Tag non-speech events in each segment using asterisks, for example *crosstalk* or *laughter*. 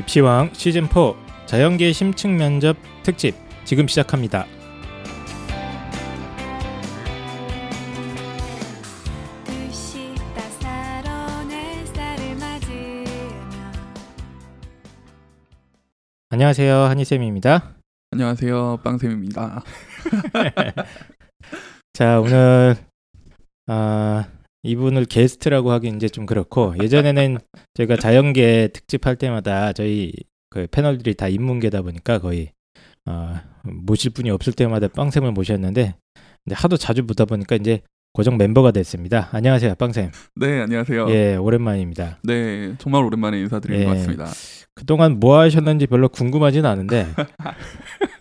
입시왕 시즌4 자연계 심층 면접 특집 지금 시작합니다. 안녕하세요. 한희쌤입니다. 안녕하세요, 빵쌤입니다. *laughs* 자, 오늘 아, 이분을 게스트라고 하기 이제 좀 그렇고 예전에는 *laughs* 저희가 자연계 특집할 때마다 저희 그 패널들이 다 인문계다 보니까 거의 아, 모실 분이 없을 때마다 빵쌤을 모셨는데 이제 하도 자주 보다 보니까 이제 고정 멤버가 됐습니다. 안녕하세요, 빵쌤. 네, 안녕하세요. 예, 오랜만입니다. 네, 정말 오랜만에 인사드리는 예. 것 같습니다. 그동안 뭐 하셨는지 별로 궁금하진 않은데 *laughs*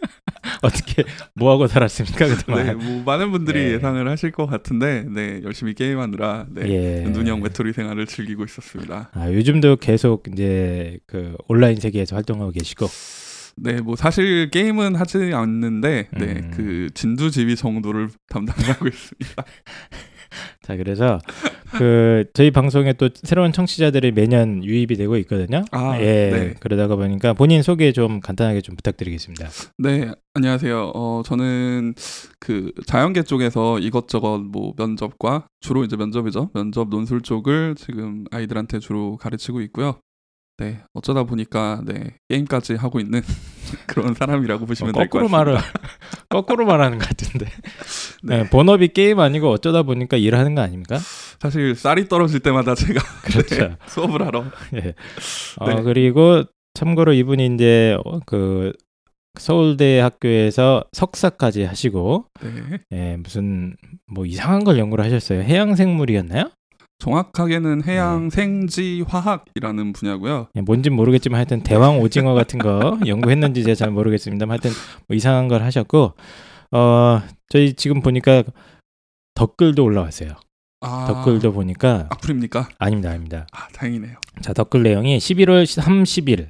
*laughs* 어떻게 뭐 하고 살았습니까 그동안? 네, 뭐 많은 분들이 예. 예상을 하실 것 같은데, 네, 열심히 게임하느라 네, 예. 눈형 외톨이 생활을 즐기고 있었습니다. 아, 요즘도 계속 이제 그 온라인 세계에서 활동하고 계시고 네, 뭐 사실 게임은 하지 않는데, 네, 음. 그 진두지휘 정도를 *laughs* 담당하고 있습니다. *laughs* *laughs* 자 그래서 그 저희 방송에 또 새로운 청취자들이 매년 유입이 되고 있거든요. 아, 예. 네. 그러다가 보니까 본인 소개 좀 간단하게 좀 부탁드리겠습니다. 네, 안녕하세요. 어, 저는 그 자연계 쪽에서 이것저것 뭐 면접과 주로 이제 면접이죠. 면접 논술 쪽을 지금 아이들한테 주로 가르치고 있고요. 네, 어쩌다 보니까 네 게임까지 하고 있는 *laughs* 그런 사람이라고 보시면 될것 거꾸로. 말을 *laughs* 거꾸로 말하는 것 같은데. *laughs* 네. 네, 본업이 게임 아니고 어쩌다 보니까 일하는 거 아닙니까? 사실 쌀이 떨어질 때마다 제가 그렇죠. 네, 수업을 하러 예. 어, 네. 그리고 참고로 이분이 이제 어, 그 서울대 학교에서 석사까지 하시고 네, 예, 무슨 뭐 이상한 걸 연구를 하셨어요. 해양 생물이었나요? 정확하게는 네. 해양 생지 화학이라는 분야고요. 예, 뭔진 모르겠지만 하여튼 대왕 오징어 같은 거 *laughs* 연구했는지 제가 잘 모르겠습니다만 하여튼 뭐 이상한 걸 하셨고 어 저희 지금 보니까 댓글도 올라왔어요. 아, 댓글도 보니까 악플입니까? 아닙니다, 아닙니다. 아, 다행이네요. 자 댓글 내용이 11월 30일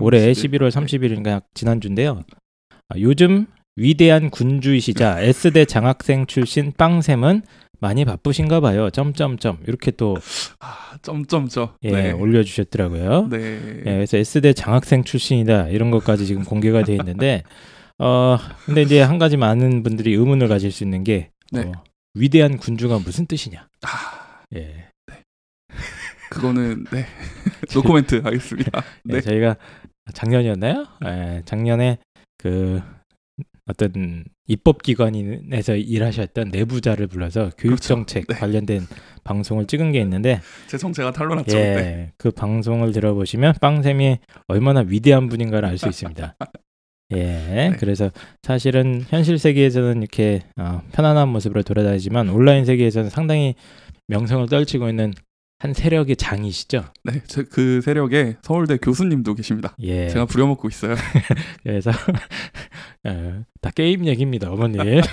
올해 30일. 11월 30일인가 지난주인데요. 아, 요즘 위대한 군주이시자 S대 장학생 출신 빵샘은 많이 바쁘신가 봐요. 점점점 이렇게 또 아, 점점점. 예, 네. 올려주셨더라고요. 네. 예, 그래서 S대 장학생 출신이다 이런 것까지 지금 공개가 돼 있는데 어 근데 이제 한 가지 많은 분들이 의문을 가질 수 있는 게 네. 어, 위대한 군주가 무슨 뜻이냐? 아, 예. 그거는 네 *laughs* 노코멘트 하겠습니다. *laughs* 예, 네. 저희가 작년이었나요? 예, 작년에 그 어떤 입법기관에서 일하셨던 내부자를 불러서 교육정책 네. 관련된 방송을 찍은 게 있는데 죄송 제가 탄로났죠. 예, 네. 그 방송을 들어보시면 빵샘이 얼마나 위대한 분인가를 알 수 있습니다. *laughs* 예, 네. 그래서 사실은 현실 세계에서는 이렇게 어, 편안한 모습으로 돌아다니지만 온라인 세계에서는 상당히 명성을 떨치고 있는 한 세력의 장이시죠. 네, 제, 그 세력에 서울대 교수님도 계십니다. 예, 제가 부려먹고 있어요. *laughs* 그래서 *laughs* 어, 다 게임 얘기입니다, 어머니. *laughs*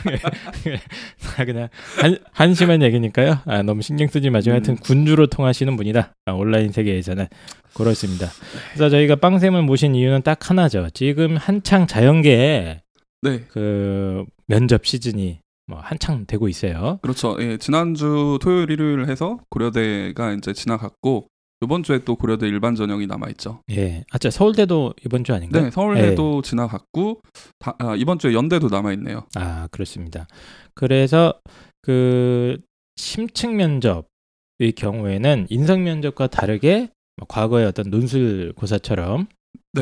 다 그냥 한, 한심한 얘기니까요. 아, 너무 신경 쓰지 마시고 하여튼 음. 군주로 통하시는 분이다. 아, 온라인 세계에서는 그렇습니다. 그래서 저희가 빵샘을 모신 이유는 딱 하나죠. 지금 한창 자연계에 네, 그 면접 시즌이 뭐 한창 되고 있어요. 그렇죠. 예, 지난주 토요일 일요일 해서 고려대가 이제 지나갔고 이번 주에 또 고려대 일반 전형이 남아 있죠. 예, 아저 서울대도 이번 주 아닌가요? 네, 서울대도 지나갔고 다, 아, 이번 주에 연대도 남아 있네요. 아, 그렇습니다. 그래서 그 심층 면접의 경우에는 인성 면접과 다르게 뭐 과거의 어떤 논술 고사처럼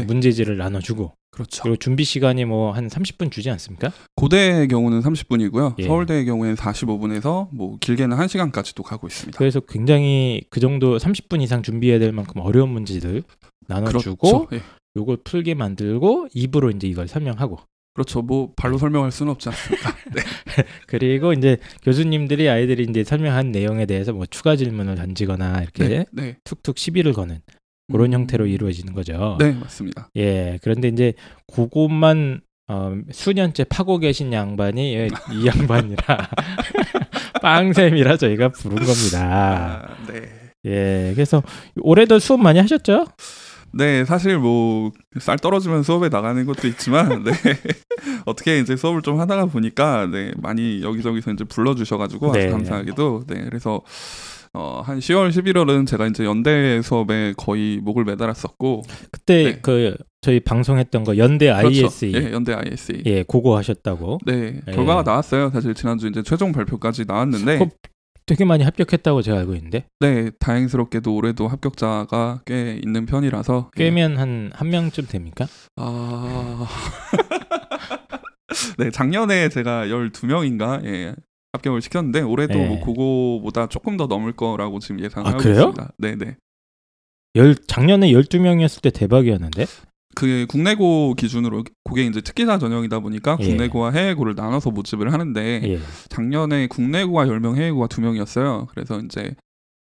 네. 문제지를 나눠주고 그렇죠. 그리고 준비 시간이 뭐 한 30분 주지 않습니까? 고대의 경우는 30분이고요. 예. 서울대의 경우에는 45분에서 뭐 길게는 1시간까지도 가고 있습니다. 그래서 굉장히 그 정도 30분 이상 준비해야 될 만큼 어려운 문제들 나눠주고 그렇죠. 예. 요걸 풀게 만들고 입으로 이제 이걸 설명하고 그렇죠. 뭐 발로 설명할 수는 없지 않습니까? *laughs* 네. 그리고 이제 교수님들이 아이들이 이제 설명한 내용에 대해서 뭐 추가 질문을 던지거나 이렇게 네. 네. 툭툭 시비를 거는 그런 음, 형태로 이루어지는 거죠. 네, 맞습니다. 예, 그런데 이제 그것만 어, 수년째 파고 계신 양반이 예, 이 *laughs* 양반이라 *laughs* 빵샘이라 저희가 부른 겁니다. 아, 네. 예, 그래서 올해도 수업 많이 하셨죠? 네, 사실 뭐 쌀 떨어지면 수업에 나가는 것도 있지만 네. *laughs* 어떻게 이제 수업을 좀 하다가 보니까 네, 많이 여기저기서 이제 불러 주셔 가지고 아주 네. 감사하게도 네. 그래서 어, 한 10월, 11월은 제가 이제 연대 수업에 거의 목을 매달았었고 그때 네. 그 저희 방송했던 거 연대 그렇죠. ISE 예, 연대 ISE. 예, 그거 하셨다고. 네, 예. 결과가 나왔어요. 사실 지난주 이제 최종 발표까지 나왔는데 그- 되게 많이 합격했다고 제가 알고 있는데 네, 다행스럽게도 올해도 합격자가 꽤 있는 편이라서 예. 꿰면 한한 명쯤 됩니까? 아. *laughs* 네, 작년에 제가 12명인가 예. 합격을 시켰는데 올해도 예. 뭐 그거보다 조금 더 넘을 거라고 지금 예상하고 아, 그래요? 있습니다. 네, 네. 열 작년에 12명이었을 때 대박이었는데. 그게 국내고 기준으로 그게 이제 특기자 전형이다 보니까 예. 국내고와 해외고를 나눠서 모집을 하는데 예. 작년에 국내고가 10명, 해외고가 2명이었어요. 그래서 이제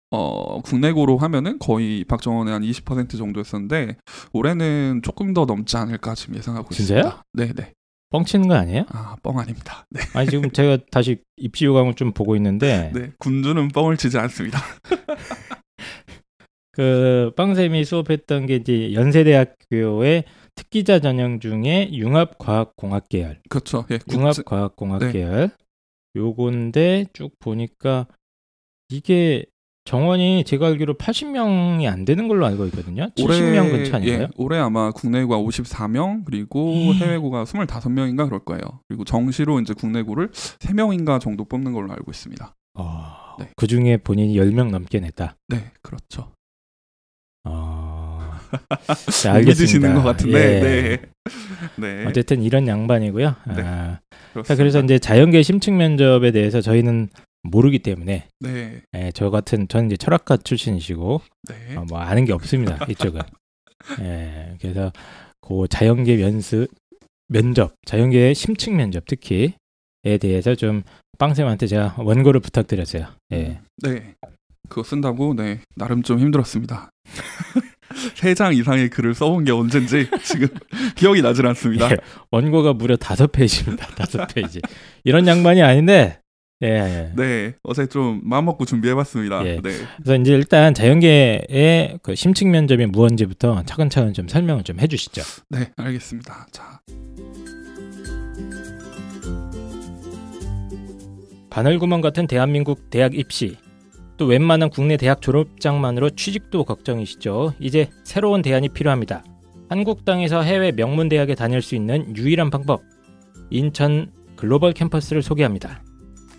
어, 국내고로 하면은 거의 입학 정원의 한 20% 정도였었는데 올해는 조금 더 넘지 않을까 지금 예상하고 진짜요? 있습니다. 네, 네. 뻥치는 거 아니에요? 아, 뻥 아닙니다. 네. *laughs* 아니 지금 제가 다시 입시 요강을 좀 보고 있는데 네, 군주는 뻥을 치지 않습니다. *laughs* 그 빵쌤이 수업했던 게 이제 연세대학교의 특기자 전형 중에 융합과학공학 계열, 그렇죠. 예, 융합과학공학 네. 계열 요건데 쭉 보니까 이게 정원이 제가 알기로 80명이 안 되는 걸로 알고 있거든요. 70명 근처 아닌가요? 예, 올해 아마 국내고가 54명 그리고 음. 해외고가 25명인가 그럴 거예요. 그리고 정시로 이제 국내고를 3명인가 정도 뽑는 걸로 알고 있습니다. 어, 네. 그 중에 본인이 10명 넘게 냈다. 네, 그렇죠. 어, 못 네, 알겠습니다. 것 같은데. 예. 네. 네. 어쨌든 이런 양반이고요. 네, 아, 그래서 이제 자연계 심층 면접에 대해서 저희는 모르기 때문에 네. 예, 저 같은 저는 이제 철학과 출신이시고 네. 어, 뭐 아는 게 없습니다 이쪽은. 예, 그래서 그 자연계 면습 면접, 자연계 심층 면접 특히에 대해서 좀 빵쌤한테 제가 원고를 부탁드렸어요. 예. 네. 그거 쓴다고 네 나름 좀 힘들었습니다. *laughs* 세 장 이상의 글을 써본 게 언젠지 지금 *laughs* 기억이 나질 않습니다. 예, 원고가 무려 다섯 페이지입니다. 다섯 페이지. 이런 양반이 아닌데. 예, 예. 네, 어제 좀 마음 먹고 준비해봤습니다. 예. 네, 그래서 이제 일단 자연계의 그 심층 면접이 무언지부터 차근차근 좀 설명을 좀 해주시죠. 네, 알겠습니다. 자, 바늘구멍 같은 대한민국 대학 입시. 또 웬만한 국내 대학 졸업장만으로 취직도 걱정이시죠. 이제 새로운 대안이 필요합니다. 한국 땅에서 해외 명문 대학에 다닐 수 있는 유일한 방법. 인천 글로벌 캠퍼스를 소개합니다.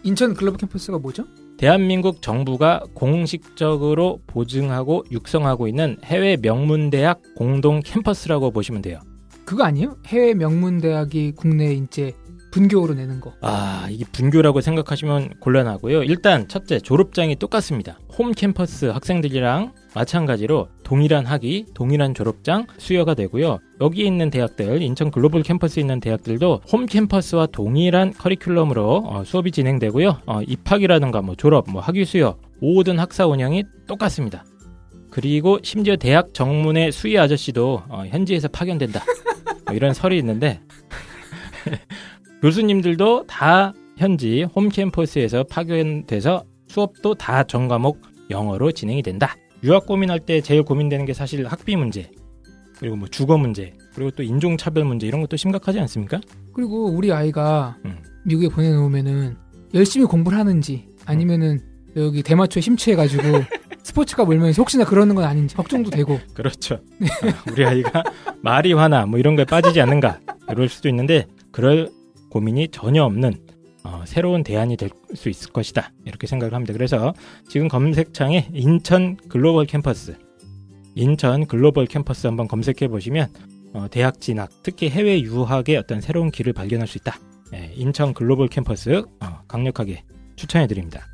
인천 글로벌 캠퍼스가 뭐죠? 대한민국 정부가 공식적으로 보증하고 육성하고 있는 해외 명문 대학 공동 캠퍼스라고 보시면 돼요. 그거 아니에요? 해외 명문 대학이 국내 이제 분교로 내는 거. 아, 이게 분교라고 생각하시면 곤란하고요. 일단 첫째, 졸업장이 똑같습니다. 홈 캠퍼스 학생들이랑 마찬가지로 동일한 학위, 동일한 졸업장 수여가 되고요. 여기 있는 대학들, 인천 글로벌 캠퍼스에 있는 대학들도 홈 캠퍼스와 동일한 커리큘럼으로 어, 수업이 진행되고요. 어, 입학이라든가 뭐 졸업, 뭐 학위 수여, 모든 학사 운영이 똑같습니다. 그리고 심지어 대학 정문의 수희 아저씨도 어, 현지에서 파견된다. 뭐 이런 설이 있는데 교수님들도 다 현지 홈 캠퍼스에서 파견돼서 수업도 다 전 과목 영어로 진행이 된다. 유학 고민할 때 제일 고민되는 게 사실 학비 문제, 그리고 뭐 주거 문제, 그리고 또 인종 차별 문제 이런 것도 심각하지 않습니까? 그리고 우리 아이가 음. 미국에 보내놓으면은 열심히 공부를 하는지 아니면은 여기 대마초에 심취해가지고 *laughs* 스포츠가 몰면서 혹시나 그러는 건 아닌지 걱정도 되고 그렇죠. 아, 우리 아이가 말이 화나 뭐 이런 거에 빠지지 않는가 이럴 수도 있는데 그럴 고민이 전혀 없는 어, 새로운 대안이 될 수 있을 것이다 이렇게 생각을 합니다. 그래서 지금 검색창에 인천 글로벌 캠퍼스, 인천 글로벌 캠퍼스 한번 검색해 보시면 어, 대학 진학, 특히 해외 유학의 어떤 새로운 길을 발견할 수 있다. 예, 인천 글로벌 캠퍼스 어, 강력하게 추천해 드립니다.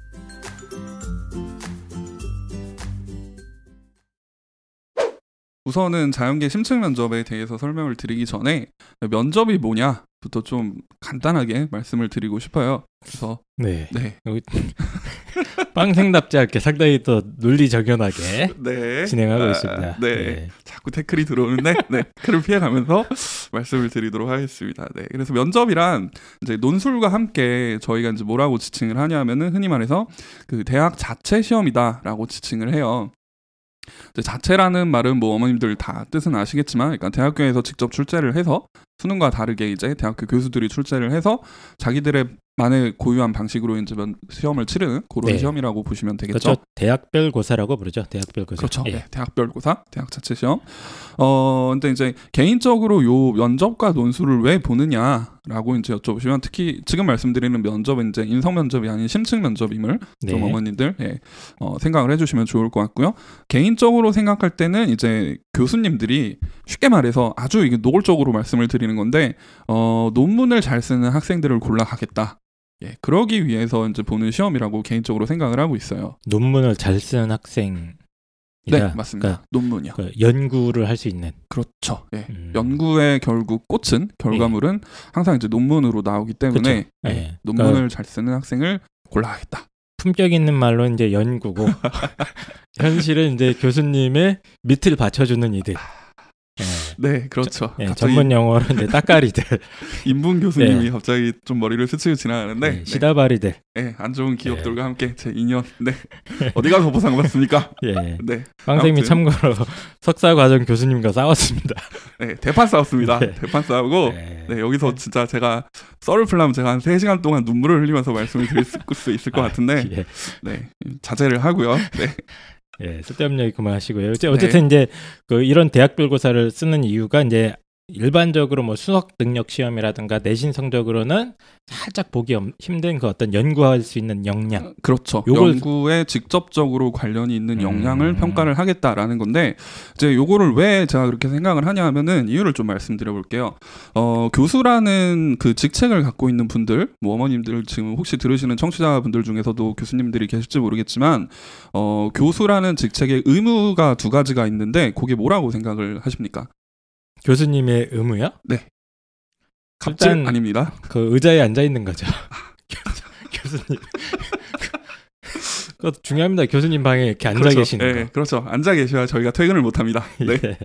우선은 자연계 심층 면접에 대해서 설명을 드리기 전에 면접이 뭐냐부터 좀 간단하게 말씀을 드리고 싶어요. 그래서 네. 네, *laughs* 빵생답지 않게 상당히 또 논리적연하게 *laughs* 네, 진행하고 아, 있습니다. 네. 자꾸 태클이 들어오는데 네, 태클을 피해가면서 *laughs* 말씀을 드리도록 하겠습니다. 네, 그래서 면접이란 이제 논술과 함께 저희가 이제 뭐라고 지칭을 하냐면은 흔히 말해서 그 대학 자체 시험이다라고 지칭을 해요. 자체라는 말은 뭐 어머님들 다 뜻은 아시겠지만, 그러니까 대학교에서 직접 출제를 해서 수능과 다르게 이제 대학교 교수들이 출제를 해서 자기들의 만의 고유한 방식으로 이제 면- 시험을 치르는 그런 네. 시험이라고 보시면 되겠죠. 그렇죠. 대학별 고사라고 부르죠. 대학별 고사. 그렇죠. 예. 네, 대학별 고사, 대학 자체 시험. 어, 근데 이제 개인적으로 요 면접과 논술을 왜 보느냐라고 이제 여쭤보시면 특히 지금 말씀드리는 면접은 이제 인성 면접이 아닌 심층 면접임을 좀 네. 어머니들 예, 어, 생각을 해주시면 좋을 것 같고요. 개인적으로 생각할 때는 이제 교수님들이 쉽게 말해서 아주 이게 노골적으로 말씀을 드리는 건데 어, 논문을 잘 쓰는 학생들을 골라가겠다. 예, 그러기 위해서 이제 보는 시험이라고 개인적으로 생각을 하고 있어요. 논문을 잘 쓰는 학생. 네, 맞습니다. 논문이요. 그 연구를 할 수 있는. 그렇죠. 예. 음. 연구의 결국 꽃은 결과물은 항상 이제 논문으로 나오기 때문에. 예. 예, 논문을 잘 쓰는 학생을 골라야겠다. 품격 있는 말로 이제 연구고 *laughs* 현실은 이제 교수님의 밑을 받쳐주는 이들. 예. 네, 그렇죠. 예, 갑자기 전문 용어로 이제 따까리들, *laughs* 인문 교수님이 네. 갑자기 좀 머리를 스치고 지나가는데 예, 네, 시다바리들. 네, 안 좋은 기억들과 함께 제 2년 네 어디 가서 보상 받습니까? *laughs* 예. 네, 아무튼. 참고로 석사 과정 교수님과 싸웠습니다. 네 대판 싸웠습니다. 네. 대판 싸우고 예. 네 여기서 진짜 제가 썰을 풀려면 제가 한 3시간 동안 눈물을 흘리면서 말씀을 드릴 수- 수 있을 것 *laughs* 아, 같은데 예. 네 자제를 하고요. 네, 예, 쓸데없는 얘기 그만하시고요. 어째- 어쨌든 이제 그 이런 대학 별 고사를 쓰는 이유가 이제 일반적으로 뭐 수학 능력 시험이라든가 내신 성적으로는 살짝 보기 엄- 힘든 그 어떤 연구할 수 있는 역량. 그렇죠. 요걸- 연구에 직접적으로 관련이 있는 음. 역량을 평가를 하겠다라는 건데 이제 요거를 왜 제가 그렇게 생각을 하냐 하면은 이유를 좀 말씀드려 볼게요. 어, 교수라는 그 직책을 갖고 있는 분들, 뭐 어머님들 지금 혹시 들으시는 청취자분들 중에서도 교수님들이 계실지 모르겠지만 어, 교수라는 직책의 의무가 두 가지가 있는데 그게 뭐라고 생각을 하십니까? 교수님의 의무요? 갑질 일단- 아닙니다. 그 의자에 앉아 있는 거죠. *laughs* 교수님. 그거 중요합니다. 교수님 방에 이렇게 앉아 그렇죠. 계시는 예, 거. 그렇죠. 앉아 계셔야 저희가 퇴근을 못 합니다. *laughs* 네. 예.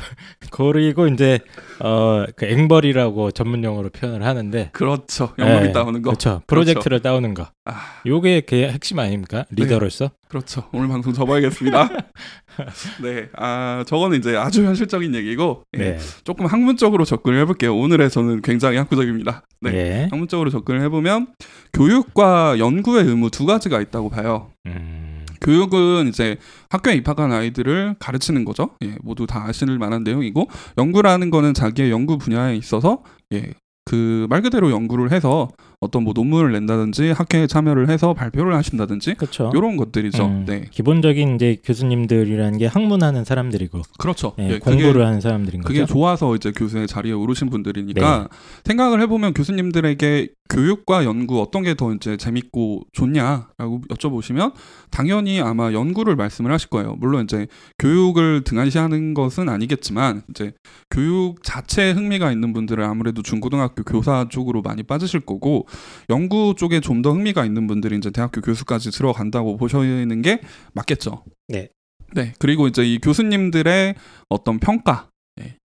*laughs* 그리고 이제 어그 앵벌이라고 전문 용어로 표현을 하는데 그렇죠. 연금이 예, 따오는 거. 그렇죠. 프로젝트를 따오는 거. 아, 요게 그 핵심 아닙니까? 리더로서. 그렇죠. 오늘 방송 접어야겠습니다. *laughs* 네, 아 저거는 이제 아주 현실적인 얘기고 예, 네. 조금 학문적으로 접근을 해 볼게요. 오늘의 저는 굉장히 학구적입니다. 네, 예. 학문적으로 접근을 해 보면 교육과 연구의 의무 두 가지가 있다고 봐요. 음. 교육은 이제 학교에 입학한 아이들을 가르치는 거죠. 예, 모두 다 아실 만한 내용이고 연구라는 거는 자기의 연구 분야에 있어서 예, 그 말 그대로 연구를 해서 어떤 뭐 논문을 낸다든지 학회에 참여를 해서 발표를 하신다든지 그렇죠. 이런 것들이죠. 음, 네, 기본적인 이제 교수님들이라는 게 학문하는 사람들이고 그렇죠. 예, 예, 공부를 그게, 하는 사람들인 그게 거죠. 좋아서 이제 교수의 자리에 오르신 분들이니까 네. 생각을 해보면 교수님들에게 교육과 연구 어떤 게 더 이제 재밌고 좋냐라고 여쭤보시면 당연히 아마 연구를 말씀을 하실 거예요. 물론 이제 교육을 등한시하는 것은 아니겠지만 이제 교육 자체에 흥미가 있는 분들은 아무래도 중고등학교 교사 쪽으로 많이 빠지실 거고 연구 쪽에 좀 더 흥미가 있는 분들이 이제 대학교 교수까지 들어간다고 보시는 게 맞겠죠. 네. 네. 그리고 이제 이 교수님들의 어떤 평가, 예,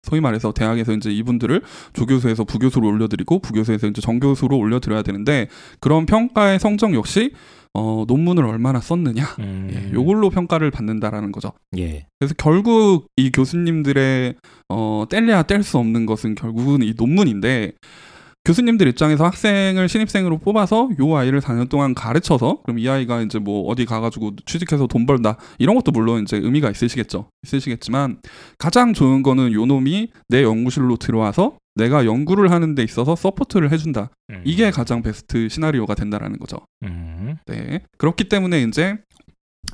소위 말해서 대학에서 이제 이분들을 조교수에서 부교수로 올려드리고 부교수에서 이제 정교수로 올려드려야 되는데 그런 평가의 성적 역시 어, 논문을 얼마나 썼느냐, 음, 예, 요걸로 평가를 받는다라는 거죠. 예. 그래서 결국 이 교수님들의 어, 뗄래야 뗄 수 없는 것은 결국은 이 논문인데 교수님들 입장에서 학생을 신입생으로 뽑아서 요 아이를 4년 동안 가르쳐서 그럼 이 아이가 이제 뭐 어디 가가지고 취직해서 돈 벌다 이런 것도 물론 이제 의미가 있으시겠죠 있으시겠지만 가장 좋은 거는 요 놈이 내 연구실로 들어와서 내가 연구를 하는 데 있어서 support를 해준다 음. 이게 가장 베스트 시나리오가 된다라는 거죠 음. 네. 그렇기 때문에 이제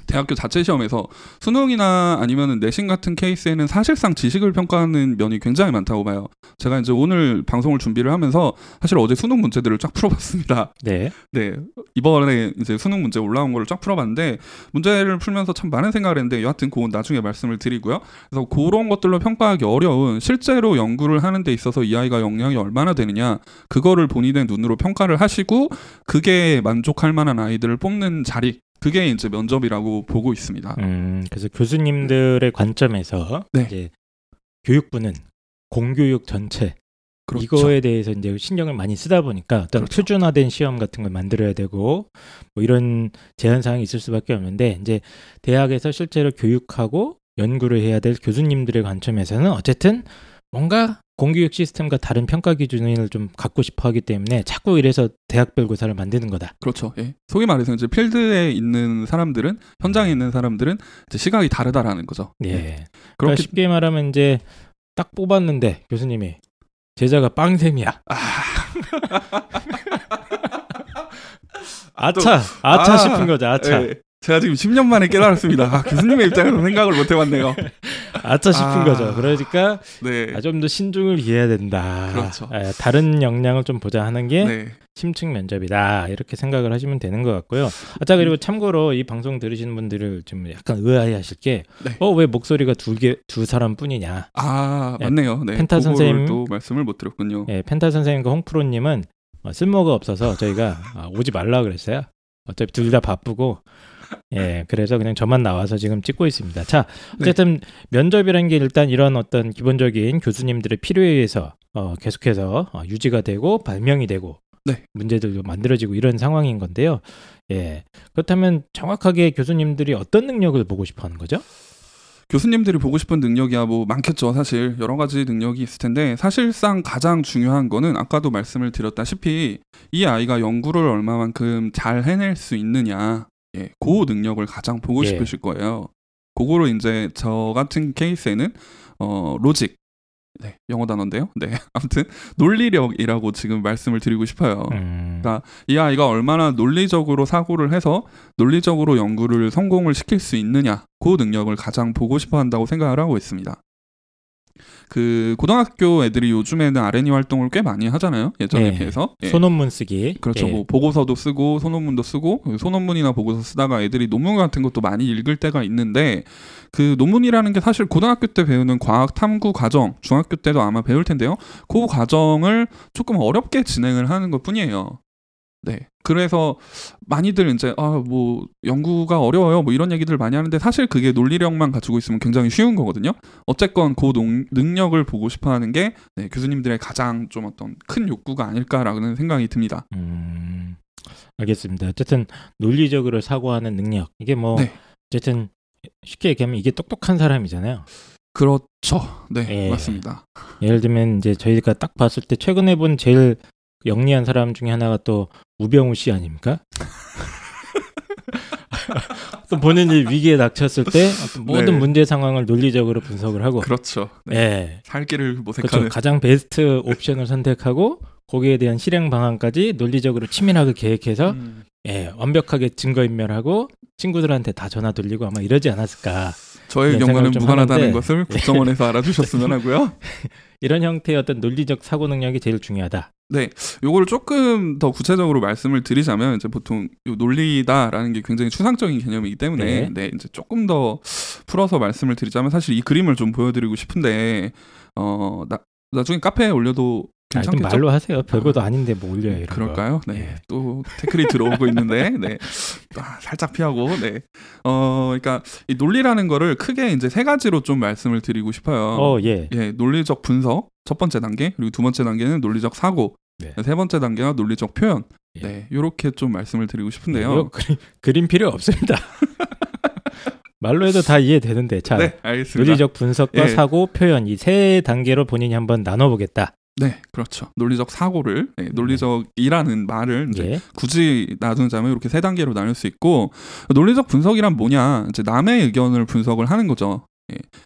대학교 자체 시험에서 수능이나 아니면은 내신 같은 케이스에는 사실상 지식을 평가하는 면이 굉장히 많다고 봐요. 제가 이제 오늘 방송을 준비를 하면서 사실 어제 수능 문제들을 쫙 풀어봤습니다. 네. 네. 이번에 이제 수능 문제 올라온 거를 쫙 풀어봤는데 문제를 풀면서 참 많은 생각을 했는데 여하튼 그건 나중에 말씀을 드리고요. 그래서 그런 것들로 평가하기 어려운 실제로 연구를 하는 데 있어서 이 아이가 역량이 얼마나 되느냐 그거를 본인의 눈으로 평가를 하시고 그게 만족할 만한 아이들을 뽑는 자리 그게 이제 면접이라고 보고 있습니다. 음, 그래서 교수님들의 관점에서 네. 이제 교육부는 공교육 전체 그렇죠. 이거에 대해서 이제 신경을 많이 쓰다 보니까 어떤 그렇죠. 표준화된 시험 같은 걸 만들어야 되고 뭐 이런 제한 사항이 있을 수밖에 없는데 이제 대학에서 실제로 교육하고 연구를 해야 될 교수님들의 관점에서는 어쨌든 뭔가 공교육 시스템과 다른 평가 기준을 좀 갖고 싶어 하기 때문에 자꾸 이래서 대학별 고사를 만드는 거다. 그렇죠. 예. 소위 말해서 이제 필드에 있는 사람들은 현장에 있는 사람들은 이제 시각이 다르다라는 거죠. 예. 예. 그러니까 쉽게 말하면 이제 딱 뽑았는데 교수님이 제자가 빵샘이야. *laughs* 아차, 아차 아, 싶은 거죠. 아차, 예. 제가 지금 10년 만에 깨달았습니다. 아, 교수님의 입장에서 *laughs* 생각을 못 해봤네요. 아차 싶은 아. 거죠. 그러니까 네. 아, 좀 더 신중을 기해야 된다. 그렇죠. 예, 다른 역량을 좀 보자 하는 게 네. 심층 면접이다. 이렇게 생각을 하시면 되는 것 같고요. 아, 자 그리고 참고로 이 방송 들으시는 분들을 좀 약간 의아해하실 게, 네. 어왜 목소리가 두 개 두 사람뿐이냐? 아, 예. 맞네요. 네. 펜타 그거를 선생님. 또 말씀을 못 드렸군요. 예, 펜타 선생님과 홍프로님은 어, 쓸모가 없어서 저희가 아, 오지 말라 그랬어요. 어차피 둘 다 바쁘고, *laughs* 예, 그래서 그냥 저만 나와서 지금 찍고 있습니다. 자, 어쨌든 면접이라는 게 일단 이런 어떤 기본적인 교수님들의 필요에 의해서 어, 계속해서 어, 유지가 되고 발명이 되고 네. 문제들도 만들어지고 이런 상황인 건데요. 예, 그렇다면 정확하게 교수님들이 어떤 능력을 보고 싶어하는 거죠? 교수님들이 보고 싶은 능력이야 뭐 많겠죠. 사실 여러 가지 능력이 있을 텐데 사실상 가장 중요한 거는 아까도 말씀을 드렸다시피 이 아이가 연구를 얼마만큼 잘 해낼 수 있느냐, 예, 그 능력을 가장 보고 예. 싶으실 거예요. 그거로 이제 저 같은 케이스에는 어 로직, 네 영어 단어인데요. 네 *laughs* 아무튼 논리력이라고 지금 말씀을 드리고 싶어요. 음, 그러니까 이 아이가 얼마나 논리적으로 사고를 해서 논리적으로 연구를 성공을 시킬 수 있느냐 그 능력을 가장 보고 싶어 한다고 생각을 하고 있습니다. 그 고등학교 애들이 요즘에는 R&E 활동을 꽤 많이 하잖아요. 예전에 네. 비해서. 예. 소논문 쓰기. 그렇죠. 예. 뭐 보고서도 쓰고 소논문도 쓰고 그 소논문이나 보고서 쓰다가 애들이 논문 같은 것도 많이 읽을 때가 있는데 그 논문이라는 게 사실 고등학교 때 배우는 과학 탐구 과정, 중학교 때도 아마 배울 텐데요. 그 과정을 조금 어렵게 진행을 하는 것 뿐이에요. 네. 그래서 많이들 이제 아 뭐 연구가 어려워요 뭐 이런 얘기들 많이 하는데 사실 그게 논리력만 가지고 있으면 굉장히 쉬운 거거든요. 어쨌건 그 농- 능력을 보고 싶어하는 게 네, 교수님들의 가장 좀 어떤 큰 욕구가 아닐까라는 생각이 듭니다. 음, 알겠습니다. 어쨌든 논리적으로 사고하는 능력 이게 뭐 네. 어쨌든 쉽게 얘기하면 이게 똑똑한 사람이잖아요. 그렇죠. 네, 예. 맞습니다. 예를 들면 이제 저희가 딱 봤을 때 최근에 본 제일 영리한 사람 중에 하나가 또 우병우 씨 아닙니까? *laughs* 또 본인이 위기에 닥쳤을 때 어떤 모든 네. 문제 상황을 논리적으로 분석을 하고 그렇죠. 네. 예. 살 길을 그렇죠. 모색하는. 가장 베스트 옵션을 선택하고 거기에 대한 실행 방안까지 논리적으로 치밀하게 계획해서 음, 예, 완벽하게 증거 인멸하고 친구들한테 다 전화 돌리고 아마 이러지 않았을까. 저의 경우는 무관하다는 하는데. 것을 국정원에서 알아주셨으면 하고요. *laughs* 이런 형태의 어떤 논리적 사고 능력이 제일 중요하다. 요거를 조금 더 구체적으로 말씀을 드리자면 이제 보통 요 논리다라는 게 굉장히 추상적인 개념이기 때문에 네. 네. 이제 조금 더 풀어서 말씀을 드리자면 사실 이 그림을 좀 보여드리고 싶은데 어 나, 나중에 카페에 올려도 괜찮겠죠? 말로 하세요. 별것도 아닌데 뭐 올려요 이런 거. 그럴까요? 네. 예. 또 태클이 들어오고 있는데, 네. 아, 살짝 피하고, 네. 어, 그러니까 이 논리라는 거를 크게 이제 세 가지로 좀 말씀을 드리고 싶어요. 어, 예. 예, 논리적 분석 첫 번째 단계, 그리고 두 번째 단계는 논리적 사고, 네. 세 번째 단계가 논리적 표현. 예. 네, 이렇게 좀 말씀을 드리고 싶은데요. 이거 그림, 그림 필요 없습니다. *laughs* 말로 해도 다 이해되는데. 자, 네, 알겠습니다. 논리적 분석과 예. 사고, 표현 이 세 단계로 본인이 한번 나눠보겠다. 네, 그렇죠. 논리적 사고를, 네, 논리적이라는 말을 이제 예. 굳이 나누자면 이렇게 세 단계로 나눌 수 있고 논리적 분석이란 뭐냐? 이제 남의 의견을 분석을 하는 거죠.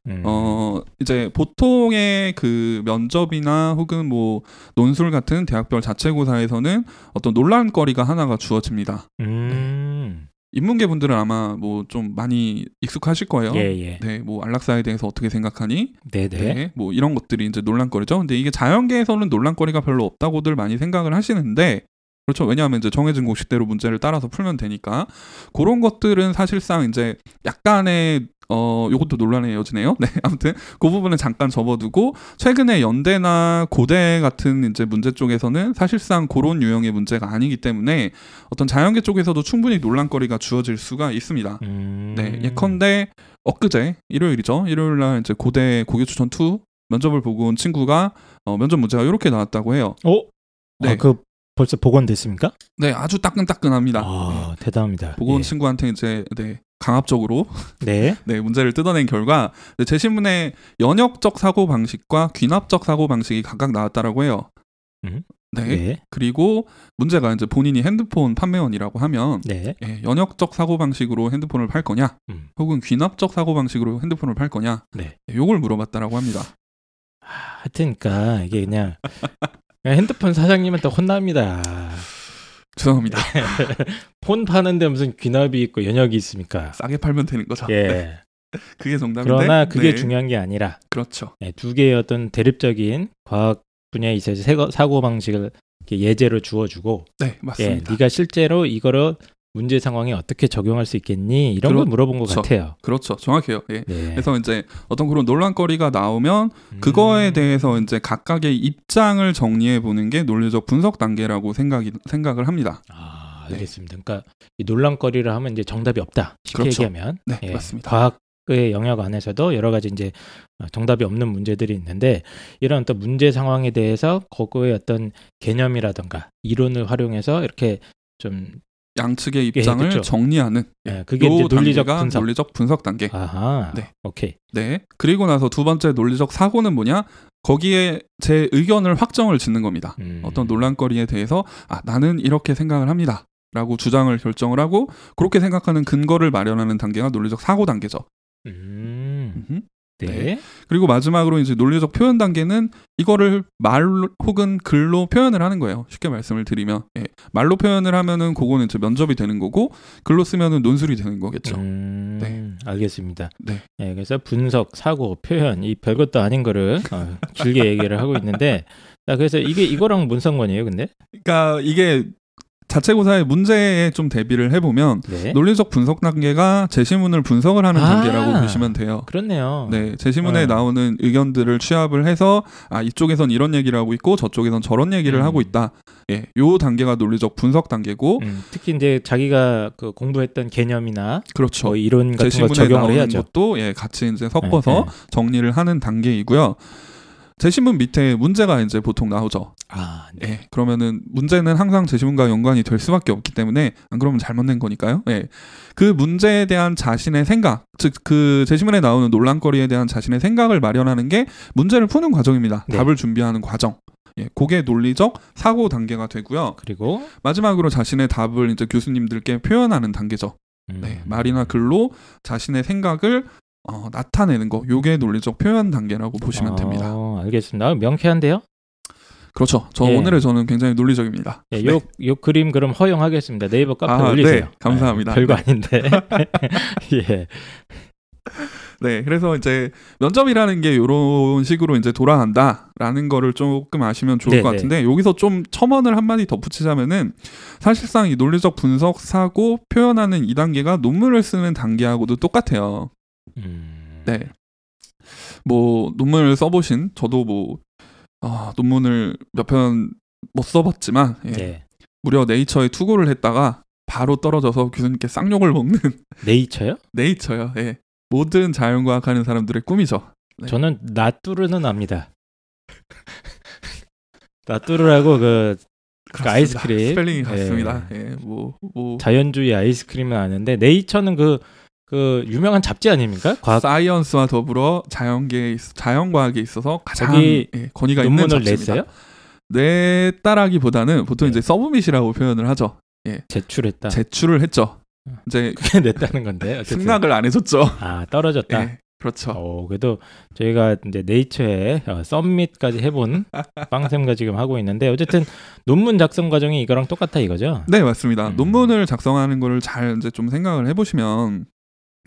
음. 어 이제 보통의 그 면접이나 혹은 뭐 논술 같은 대학별 자체고사에서는 어떤 논란거리가 하나가 주어집니다. 음. 인문계 분들은 아마 뭐 좀 많이 익숙하실 거예요. 예, 예. 네, 뭐 안락사에 대해서 어떻게 생각하니? 네, 네. 네, 뭐 이런 것들이 이제 논란거리죠. 근데 이게 자연계에서는 논란거리가 별로 없다고들 많이 생각을 하시는데 그렇죠. 왜냐하면 이제 정해진 공식대로 문제를 따라서 풀면 되니까 그런 것들은 사실상 이제 약간의 어 요것도 논란의 여지네요. *laughs* 네, 아무튼 그 부분은 잠깐 접어두고 최근에 연대나 고대 같은 이제 문제 쪽에서는 사실상 그런 유형의 문제가 아니기 때문에 어떤 자연계 쪽에서도 충분히 논란거리가 주어질 수가 있습니다. 음. 네, 예컨대 엊그제 일요일이죠. 일요일 날 이제 고대 고교 추천 2 면접을 보고 온 친구가 어, 면접 문제가 이렇게 나왔다고 해요. 어? 네. 아, 그 벌써 복원됐습니까? 네, 아주 따끈따끈합니다. 아, 대단합니다. 온 예. 친구한테 이제 네, 강압적으로 네. *laughs* 네, 문제를 뜯어낸 결과 네, 제시문에 연역적 사고 방식과 귀납적 사고 방식이 각각 나왔다라고 해요. 음. 네. 네. 그리고 문제가 이제 본인이 핸드폰 판매원이라고 하면 네. 예, 연역적 사고 방식으로 핸드폰을 팔 거냐, 음. 혹은 귀납적 사고 방식으로 핸드폰을 팔 거냐, 네. 예, 요걸 물어봤다라고 합니다. 하여튼 그러니까 이게 그냥 *laughs* 핸드폰 사장님한테 혼납니다. 죄송합니다. *laughs* 폰 파는데 무슨 귀납이 있고 연역이 있습니까? 싸게 팔면 되는 거죠. 네, 예. 그게 정답인데. 그러나 그게 네, 중요한 게 아니라 그렇죠. 예, 두 개의 어떤 대립적인 과학 분야에 있어서 사고 방식을 예제로 주어주고 네, 예, 맞습니다. 네가 실제로 이거를 문제 상황에 어떻게 적용할 수 있겠니? 이런 걸 물어본 것 그렇죠. 같아요. 그렇죠. 정확해요. 예. 네. 그래서 이제 어떤 그런 논란거리가 나오면 그거에 음. 대해서 이제 각각의 입장을 정리해 보는 게 논리적 분석 단계라고 생각이 생각을 합니다. 아, 네. 알겠습니다. 그러니까 이 논란거리를 하면 이제 정답이 없다. 쉽게 그렇죠. 얘기하면 네, 예, 맞습니다. 과학 의 영역 안에서도 여러 가지 이제 어, 정답이 없는 문제들이 있는데 이런 어떤 문제 상황에 대해서 그거의 어떤 개념이라던가 이론을 활용해서 이렇게 좀 양측의 예, 입장을 그렇죠. 정리하는 예, 그게 요 이제 논리적 단계가 분석. 논리적 분석 단계. 아하. 네. 오케이. 네. 그리고 나서 두 번째 논리적 사고는 뭐냐? 거기에 제 의견을 확정을 짓는 겁니다. 음. 어떤 논란거리에 대해서 아 나는 이렇게 생각을 합니다. 라고 주장을 결정을 하고 그렇게 생각하는 근거를 마련하는 단계가 논리적 사고 단계죠. 음. 네. 네. 그리고 마지막으로 이제 논리적 표현 단계는 이거를 말 혹은 글로 표현을 하는 거예요. 쉽게 말씀을 드리면 예. 말로 표현을 하면은 그거는 이제 면접이 되는 거고 글로 쓰면은 논술이 되는 거겠죠. 음, 네. 알겠습니다. 네. 예, 그래서 분석, 사고, 표현 이 별것도 아닌 거를 어, 길게 얘기를 하고 있는데 자, 그래서 이게 이거랑 뭔 상관이에요, 근데? 그러니까 이게 자체고사의 문제에 좀 대비를 해보면 네. 논리적 분석 단계가 제시문을 분석을 하는 아. 단계라고 보시면 돼요. 그렇네요. 네, 제시문에 어. 나오는 의견들을 취합을 해서 아 이쪽에선 이런 얘기를 하고 있고 저쪽에선 저런 얘기를 음. 하고 있다. 예, 요 단계가 논리적 분석 단계고 음, 특히 이제 자기가 그 공부했던 개념이나 그렇죠. 뭐 이론 같은 거 제시문에 적용을 나오는 해야죠. 것도 예 같이 이제 섞어서 네, 네. 정리를 하는 단계이고요. 제시문 밑에 문제가 이제 보통 나오죠. 아, 네. 예, 그러면은 문제는 항상 제시문과 연관이 될 수밖에 없기 때문에 안 그러면 잘못 낸 거니까요. 예, 그 문제에 대한 자신의 생각, 즉 그 제시문에 나오는 논란거리에 대한 자신의 생각을 마련하는 게 문제를 푸는 과정입니다. 네. 답을 준비하는 과정. 예, 그게 논리적 사고 단계가 되고요. 그리고 마지막으로 자신의 답을 이제 교수님들께 표현하는 단계죠. 음, 네, 말이나 글로 자신의 생각을 어, 나타내는 거. 요게 논리적 표현 단계라고 보시면 됩니다. 어, 알겠습니다. 아, 명쾌한데요? 그렇죠. 저 예. 오늘의 저는 굉장히 논리적입니다. 예, 네. 요, 요 그림 그럼 허용하겠습니다. 네이버 카페에 아, 올리세요. 네, 감사합니다. 아, 별거 네. 아닌데. *laughs* 예. 네, 그래서 이제 면접이라는 게 이런 식으로 이제 돌아간다라는 거를 조금 아시면 좋을 네, 것 네. 같은데 여기서 좀 첨언을 한 마디 덧붙이자면은 사실상 이 논리적 분석 사고 표현하는 이 단계가 논문을 쓰는 단계하고도 똑같아요. 음, 네. 뭐 논문을 써보신 저도 뭐 아, 논문을 몇 편 못 써봤지만 예, 네. 무려 네이처에 투고를 했다가 바로 떨어져서 교수님께 쌍욕을 먹는 *laughs* 네이처요? 네이처요. 예. 모든 자연과학 하는 사람들의 꿈이죠. 네. 저는 나뚜르는 압니다. *laughs* 나뚜르라고 그 그렇습니다. 아이스크림. 스펠링이 예. 같습니다. 예. 뭐, 뭐 자연주의 아이스크림은 아는데 네이처는 그, 그 유명한 잡지 아닙니까? 과학 사이언스와 더불어 자연계에 있- 자연과학에 있어서 가장 예, 권위가 있는 잡지입니다. 냈어요? 냈다라기보다는 보통 네. 이제 서브밋이라고 표현을 하죠. 제출했다. 제출을 했죠. 음. 이제 그게 냈다는 건데. 어쨌든. 승낙을 안 해줬죠. 아 떨어졌다. 예, 그렇죠. 어, 그래도 저희가 이제 네이처에 어, 썸밋까지 해본 *laughs* 빵샘과 지금 하고 있는데 어쨌든 논문 작성 과정이 이거랑 똑같아 이거죠. 네 맞습니다. 음. 논문을 작성하는 거를 잘 이제 좀 생각을 해보시면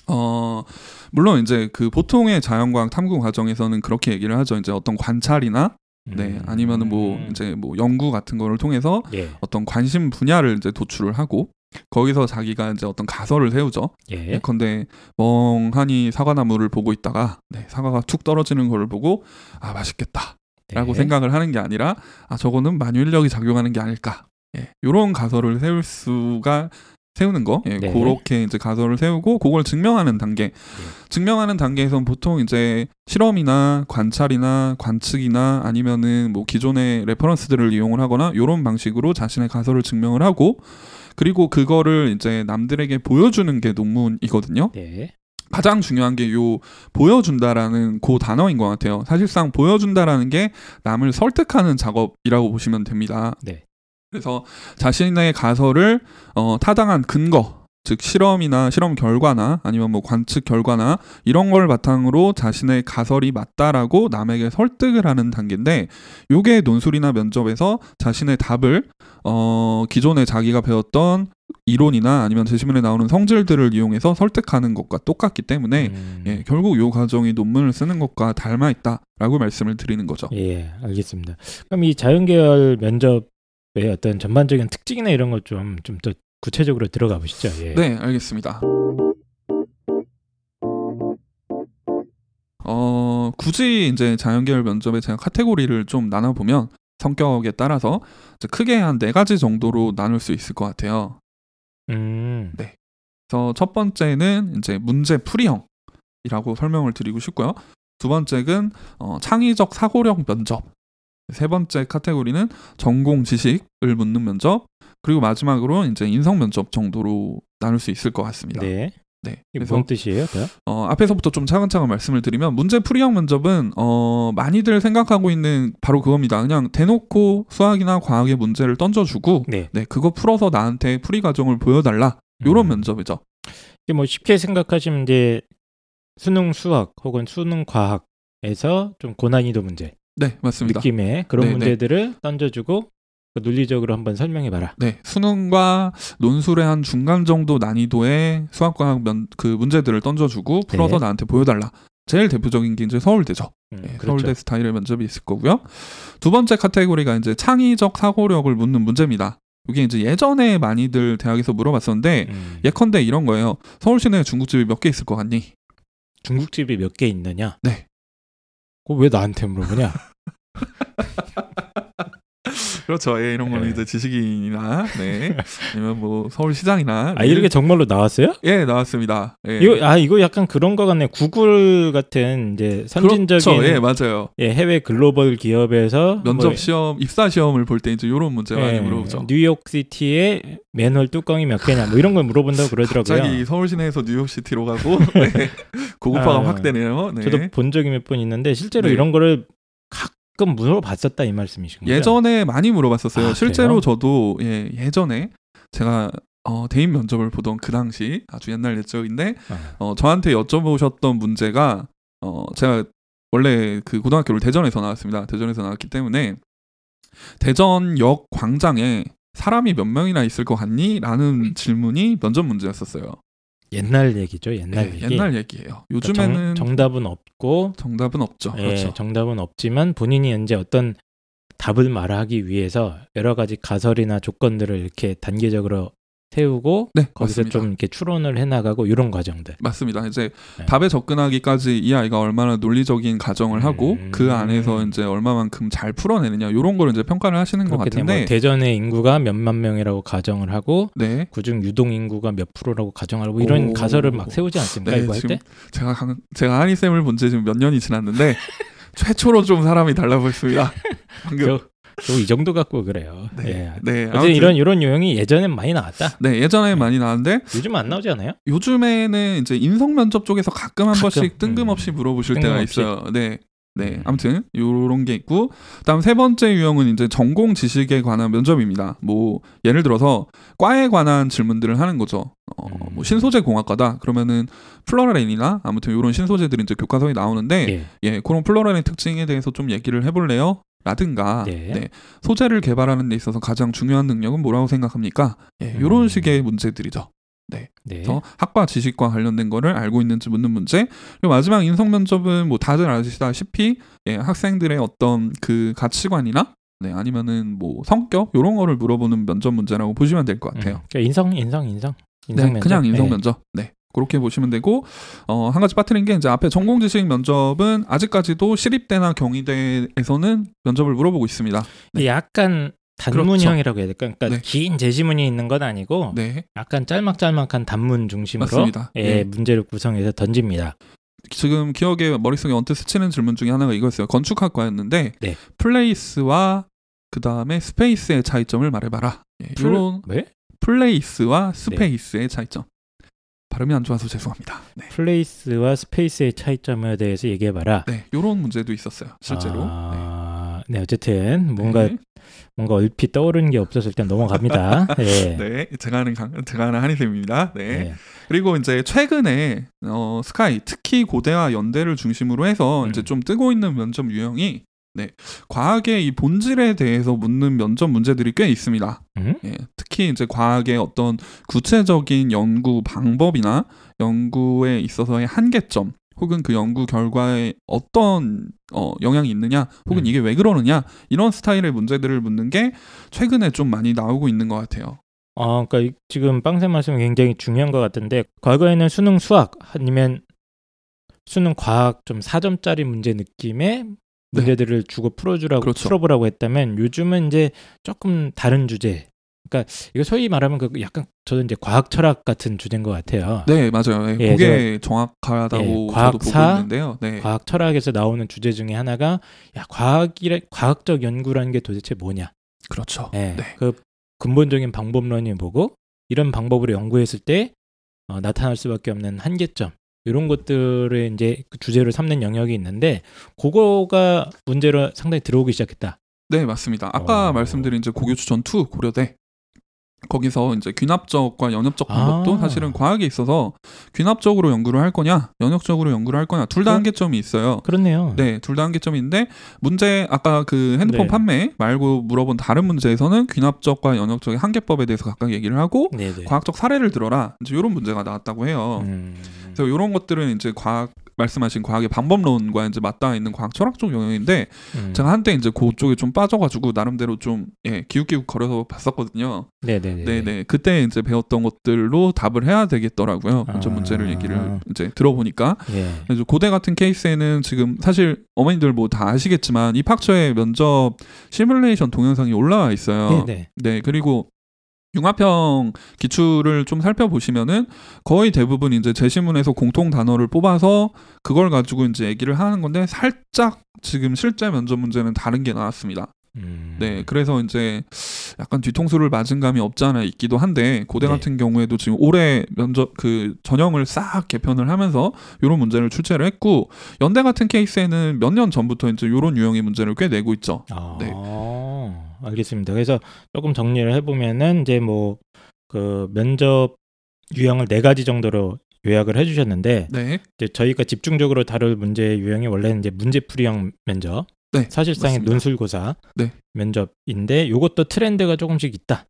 어 물론 이제 그 보통의 자연과학 탐구 과정에서는 그렇게 얘기를 하죠. 이제 어떤 관찰이나 네 음. 아니면은 뭐 이제 뭐 연구 같은 거를 통해서 예, 어떤 관심 분야를 이제 도출을 하고 거기서 자기가 이제 어떤 가설을 세우죠. 예, 예컨대 멍하니 사과나무를 보고 있다가 네, 사과가 툭 떨어지는 거를 보고 아 맛있겠다 라고 네. 생각을 하는 게 아니라 아 저거는 만유인력이 작용하는 게 아닐까. 예, 이런 가설을 세울 수가 세우는 거, 예, 네. 그렇게 이제 가설을 세우고 그걸 증명하는 단계. 증명하는 단계에선 보통 이제 실험이나 관찰이나 관측이나 아니면은 뭐 기존의 레퍼런스들을 이용을 하거나 이런 방식으로 자신의 가설을 증명을 하고 그리고 그거를 이제 남들에게 보여주는 게 논문이거든요. 네. 가장 중요한 게 요 보여준다라는 그 단어인 것 같아요. 사실상 보여준다라는 게 남을 설득하는 작업이라고 보시면 됩니다. 네. 그래서 자신의 가설을 어, 타당한 근거, 즉 실험이나 실험 결과나 아니면 뭐 관측 결과나 이런 걸 바탕으로 자신의 가설이 맞다라고 남에게 설득을 하는 단계인데 요게 논술이나 면접에서 자신의 답을 어, 기존에 자기가 배웠던 이론이나 아니면 제시문에 나오는 성질들을 이용해서 설득하는 것과 똑같기 때문에 음. 예, 결국 요 과정이 논문을 쓰는 것과 닮아 있다라고 말씀을 드리는 거죠. 예, 알겠습니다. 그럼 이 자연계열 면접 의 어떤 전반적인 특징이나 이런 걸좀좀 더 구체적으로 들어가 보시죠. 예. 네, 알겠습니다. 어, 굳이 이제 자연계열 면접에 제가 카테고리를 좀 나눠보면 성격에 따라서 크게 한 네 가지 정도로 나눌 수 있을 것 같아요. 음. 그래서 첫 번째는 이제 문제 풀이형이라고 설명을 드리고 싶고요. 두 번째는 어, 창의적 사고력 면접. 세 번째 카테고리는 전공 지식을 묻는 면접. 그리고 마지막으로 이제 인성 면접 정도로 나눌 수 있을 것 같습니다. 네. 네. 이게 뭔 뜻이에요? 다? 어, 앞에서부터 좀 차근차근 말씀을 드리면 문제 풀이형 면접은 어, 많이들 생각하고 있는 바로 그겁니다. 그냥 대놓고 수학이나 과학의 문제를 던져주고 네. 네 그거 풀어서 나한테 풀이 과정을 보여달라 요런 음. 면접이죠. 이게 뭐 쉽게 생각하시면 이제 수능 수학 혹은 수능 과학에서 좀 고난이도 문제 네 맞습니다. 느낌의 그런 네, 네. 문제들을 던져주고 그 논리적으로 한번 설명해 봐라. 네 수능과 논술의 한 중간 정도 난이도의 수학과학 면, 그 문제들을 던져주고 풀어서 네. 나한테 보여달라. 제일 대표적인 게 이제 서울대죠. 음, 네, 그렇죠. 서울대 스타일의 면접이 있을 거고요. 두 번째 카테고리가 이제 창의적 사고력을 묻는 문제입니다. 이게 이제 예전에 많이들 대학에서 물어봤었는데 음. 예컨대 이런 거예요. 서울 시내에 중국집이 몇 개 있을 것 같니? 중국집이 몇 개 있느냐? 네. 그거 왜 나한테 물어보냐? *laughs* 그렇죠. 예, 이런 거는 네. 이제 지식인이나 네. 아니면 뭐 서울시장이나 아 이렇게 정말로 나왔어요? 예 나왔습니다. 예. 이거 아 이거 약간 그런 거 같네. 구글 같은 이제 선진적인 그렇죠. 예 맞아요. 예, 해외 글로벌 기업에서 면접 뭐, 시험 입사 시험을 볼 때 이제 이런 문제 많이 예, 물어보죠. 뉴욕 시티의 맨홀 뚜껑이 몇 개냐 뭐 이런 걸 물어본다고 그러더라고요. 갑자기 서울 시내에서 뉴욕 시티로 가고 *laughs* 네. 고급화가 아, 확 되네요. 네. 저도 본 적이 몇 번 있는데 실제로 네. 이런 거를 가끔 물어봤었다 이 말씀이신 거죠? 예전에 많이 물어봤었어요. 아, 실제로 그래요? 저도 예, 예전에 제가 어, 대인 면접을 보던 그 당시 아주 옛날 옛적인데 아, 어, 저한테 여쭤보셨던 문제가 어, 제가 원래 그 고등학교를 대전에서 나왔습니다. 대전에서 나왔기 때문에 대전역 광장에 사람이 몇 명이나 있을 것 같니? 라는 질문이 면접 문제였었어요. 옛날 얘기죠. 옛날 예, 얘기. 옛날 얘기예요. 그러니까 요즘에는 정, 답은 없고 정답은 없죠. 예, 그렇죠. 정답은 없지만 본인이 이제 어떤 답을 말하기 위해서 여러 가지 가설이나 조건들을 이렇게 단계적으로 세우고 네, 거기서 맞습니다. 좀 이렇게 추론을 해나가고 이런 과정들. 맞습니다. 이제 네. 답에 접근하기까지 이 아이가 얼마나 논리적인 가정을 하고 음. 그 안에서 이제 얼마만큼 잘 풀어내느냐 이런 거를 이제 평가를 하시는 것 같은데 뭐 대전의 인구가 몇만 명이라고 가정을 하고 네 그중 유동 인구가 몇 프로라고 가정을 하고 이런 오. 가설을 막 세우지 않습니까? 네, 이거 할 때? 제가 강- 제가 한이 쌤을 본 지 지금 몇 년이 지났는데 *laughs* 최초로 좀 사람이 달라 보였습니다. *laughs* 방금 저, 저이 정도 갖고 그래요. 네, 예. 네 어쨌든 아무튼 이런 이런 유형이 예전엔 많이 나왔다. 네 예전에 많이 나왔는데 요즘 안 나오지 않아요? 요즘에는 이제 인성 면접 쪽에서 가끔 한 가끔, 번씩 뜬금없이 음. 물어보실 때가 뜬금없이. 있어요. 네. 네, 음. 아무튼 요런 게 있고 다음 세 번째 유형은 이제 전공 지식에 관한 면접입니다. 뭐 예를 들어서 과에 관한 질문들을 하는 거죠. 어, 음. 뭐 신소재 공학과다 그러면은 풀러렌이나 아무튼 요런 신소재들이 이제 교과서에 나오는데 예. 예, 그런 풀러렌 특징에 대해서 좀 얘기를 해 볼래요? 라든가 네. 네, 소재를 개발하는 데 있어서 가장 중요한 능력은 뭐라고 생각합니까? 예, 음. 식의 문제들이죠. 네. 그래서 학과 지식과 관련된 거를 알고 있는지 묻는 문제. 그리고 마지막 인성 면접은 뭐 다들 아시다시피 예, 학생들의 어떤 그 가치관이나 네, 아니면은 뭐 성격 요런 거를 물어보는 면접 문제라고 보시면 될 것 같아요. 음. 그러니까 인성 인성 인성 인성 네, 면접. 그냥 인성 예. 면접. 네. 그렇게 보시면 되고 어, 한 가지 빠뜨린 게 이제 앞에 전공 지식 면접은 아직까지도 시립대나 경희대에서는 면접을 물어보고 있습니다. 네. 약간 단문형이라고 해야 될까? 그러니까 네. 긴 제시문이 있는 건 아니고 네. 약간 짤막짤막한 단문 중심으로 맞습니다. 예, 네. 문제를 구성해서 던집니다. 지금 기억에 머릿속에 언뜻 스치는 질문 중에 하나가 이거였어요. 건축학과였는데 네. place와 그 다음에 space의 차이점을 말해봐라. 예, 플- 이런 왜? place와 space의 차이점. 발음이 안 좋아서 죄송합니다. 네. place와 space의 차이점에 대해서 얘기해봐라. 네, 요런 문제도 있었어요. 실제로. 아, 네. 어쨌든 뭔가 네. 뭔가 얼핏 떠오르는 게 없어서 일단 넘어갑니다. *laughs* 네. 네, 제가 하는 강, 제가 하는 한희쌤입니다. 네. 네. 그리고 이제 최근에 어, 스카이 특히 고대와 연대를 중심으로 해서 음. 이제 좀 뜨고 있는 면접 유형이 네, 과학의 이 본질에 대해서 묻는 면접 문제들이 꽤 있습니다. 음? 예, 특히 이제 과학의 어떤 구체적인 연구 방법이나 연구에 있어서의 한계점 혹은 그 연구 결과에 어떤 어, 영향이 있느냐 혹은 음. 이게 왜 그러느냐 이런 스타일의 문제들을 묻는 게 최근에 좀 많이 나오고 있는 것 같아요. 어, 그러니까 이- 지금 빵쌤 말씀이 굉장히 중요한 것 같은데 과거에는 수능 수학 아니면 수능 과학 좀 4점짜리 문제 느낌의 문제들을 주고 풀어주라고 그렇죠. 풀어보라고 했다면 요즘은 이제 조금 다른 주제. 그러니까 이거 소위 말하면 그 약간 저도 이제 과학 철학 같은 주제인 것 같아요. 네, 맞아요. 예, 예, 그게 정확하다고 예, 과학사, 보고 있는데요. 네. 과학 철학에서 나오는 주제 중에 하나가 야 과학이라 과학적 연구라는 게 도대체 뭐냐? 그렇죠. 예, 네. 그 근본적인 방법론이 뭐고 이런 방법으로 연구했을 때 어, 나타날 수밖에 없는 한계점 이런 것들을 이제 그 주제로 삼는 영역이 있는데 그거가 문제로 상당히 들어오기 시작했다. 네, 맞습니다. 아까 어. 말씀드린 이제 고교추천 2 고려대 거기서 이제 귀납적과 연역적 아. 방법도 사실은 과학에 있어서 귀납적으로 연구를 할 거냐, 연역적으로 연구를 할 거냐 둘다 어? 한계점이 있어요. 그렇네요. 네, 둘 다 한계점이 있는데 문제 아까 그 핸드폰 네. 판매 말고 물어본 다른 문제에서는 귀납적과 연역적의 한계법에 대해서 각각 얘기를 하고 네네. 과학적 사례를 들어라 이제 이런 문제가 나왔다고 해요. 음. 그래서 이런 것들은 이제 과학 말씀하신 과학의 방법론과 이제 맞닿아 있는 과학 철학적 영역인데 음. 제가 한때 이제 그쪽에 좀 빠져가지고 나름대로 좀 예, 기웃기웃 거려서 봤었거든요. 네네네. 네네. 그때 이제 배웠던 것들로 답을 해야 되겠더라고요. 면접 아. 문제를 얘기를 이제 들어보니까. 예. 그래서 고대 같은 케이스에는 지금 사실 어머니들 뭐 다 아시겠지만 입학처에 면접 시뮬레이션 동영상이 올라와 있어요. 네네. 네, 그리고 융합형 기출을 좀 살펴보시면은 거의 대부분 이제 제시문에서 공통 단어를 뽑아서 그걸 가지고 이제 얘기를 하는 건데 살짝 지금 실제 면접 문제는 다른 게 나왔습니다. 음. 네, 그래서 이제 약간 뒤통수를 맞은 감이 없지 않아 있기도 한데 고대 네. 같은 경우에도 지금 올해 면접 그 전형을 싹 개편을 하면서 이런 문제를 출제를 했고 연대 같은 케이스에는 몇 년 전부터 이제 이런 유형의 문제를 꽤 내고 있죠. 아, 네. 알겠습니다. 그래서 조금 정리를 해보면은 이제 뭐 그 면접 유형을 네 가지 정도로 요약을 해주셨는데 네, 이제 저희가 집중적으로 다룰 문제 유형이 원래는 이제 문제풀이형 면접, 네, 사실상의 맞습니다. 논술고사 네. 면접인데 요것도 트렌드가 조금씩 있다.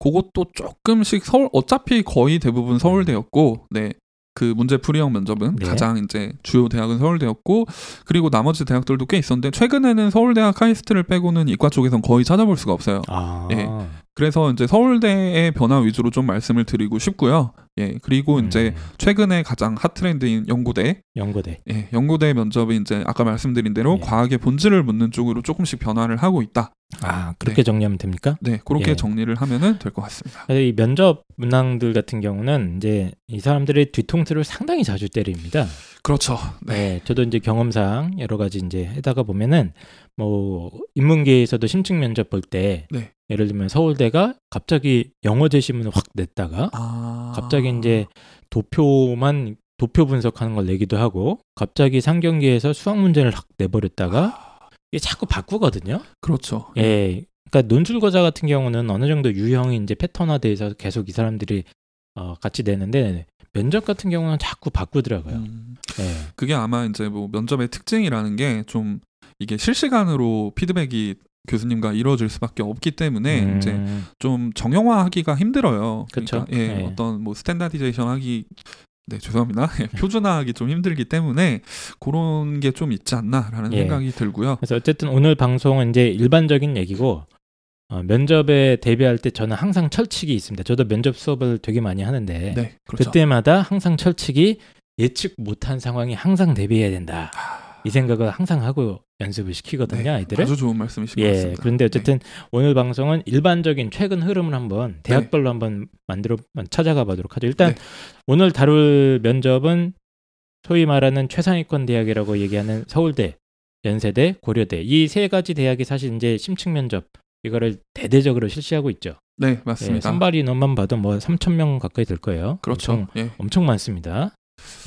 그것도 조금씩 서울 어차피 거의 대부분 서울대였고 네. 그 문제 풀이형 면접은 네. 가장 이제 주요 대학은 서울대였고 그리고 나머지 대학들도 꽤 있었는데 최근에는 서울대학 카이스트를 빼고는 이과 쪽에선 거의 찾아볼 수가 없어요. 아, 예. 그래서 이제 서울대의 변화 위주로 좀 말씀을 드리고 싶고요. 예. 그리고 이제 음, 최근에 가장 핫 트렌드인 연고대. 연고대. 예. 연고대 면접이 이제 아까 말씀드린 대로 예. 과학의 본질을 묻는 쪽으로 조금씩 변화를 하고 있다. 아 그렇게 정리하면 됩니까? 네. 그렇게 예. 정리를 하면은 될 것 같습니다. 그래서 이 면접 문항들 같은 경우는 이제 이 사람들의 뒤통수를 상당히 자주 때립니다. 그렇죠. 네. 네, 저도 이제 경험상 여러 가지 이제 해다가 보면은 뭐 인문계에서도 심층 면접 볼때 네. 예를 들면 서울대가 갑자기 영어 제시문을 확 냈다가 아. 갑자기 이제 도표만 도표 분석하는 걸 내기도 하고 갑자기 상경계에서 수학 문제를 확 내버렸다가 이게 자꾸 바꾸거든요. 그렇죠. 예. 그러니까 논술고사 같은 경우는 어느 정도 유형이 이제 패턴화돼서 계속 이 사람들이 어, 같이 내는데 면접 같은 경우는 자꾸 바꾸더라고요. 음, 예. 그게 아마 이제 뭐 면접의 특징이라는 게 좀 이게 실시간으로 피드백이 교수님과 이루어질 수밖에 없기 때문에 음, 이제 좀 정형화하기가 힘들어요. 그쵸. 그러니까 예, 네. 어떤 뭐 standardization 하기 네 죄송합니다. *laughs* 예, 표준화하기 좀 힘들기 때문에 그런 게 좀 있지 않나라는 예. 생각이 들고요. 그래서 어쨌든 오늘 방송은 이제 일반적인 얘기고 어, 면접에 대비할 때 저는 항상 철칙이 있습니다. 저도 면접 수업을 되게 많이 하는데 네, 그렇죠. 그때마다 항상 철칙이 예측 못한 상황이 항상 대비해야 된다. 이 생각을 항상 하고 연습을 시키거든요, 네, 아이들을. 아주 좋은 말씀이신 것 예. 같습니다. 그런데 어쨌든 오늘 방송은 일반적인 최근 흐름을 한번 대학별로 한번 만들어 찾아가 보도록 하죠. 일단 네. 오늘 다룰 면접은 소위 말하는 최상위권 대학이라고 얘기하는 서울대, 연세대, 고려대 이 세 가지 대학이 사실 이제 심층 면접 이거를 대대적으로 실시하고 있죠. 네, 예, 맞습니다. 선발 인원만 봐도 뭐 3천 명 가까이 될 거예요. 그렇죠. 엄청, 예. 엄청 많습니다.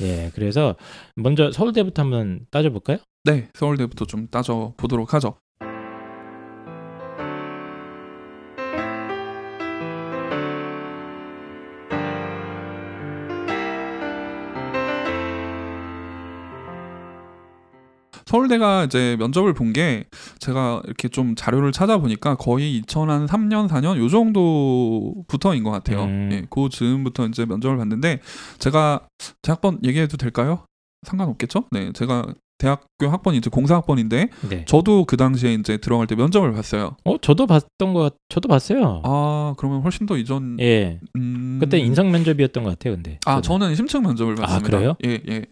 예, 그래서 먼저 서울대부터 한번 따져볼까요? 네, 서울대부터 좀 따져 보도록 하죠. 서울대가 이제 면접을 본 게 제가 이렇게 좀 자료를 찾아보니까 거의 2003년 4년 요 정도부터인 것 같아요. 음. 예, 그 즈음부터 이제 면접을 봤는데 제가 제 학번 얘기해도 될까요? 상관없겠죠? 네, 제가 대학교 학번이 이제 공사학번인데 네. 저도 그 당시에 이제 들어갈 때 면접을 봤어요. 어, 저도 봤던 거, 저도 봤어요. 아 그러면 훨씬 더 이전. 예, 음... 그때 인성 면접이었던 것 같아요, 근데. 아 저는. 심층 면접을 아, 봤습니다. 그래요? 예 예.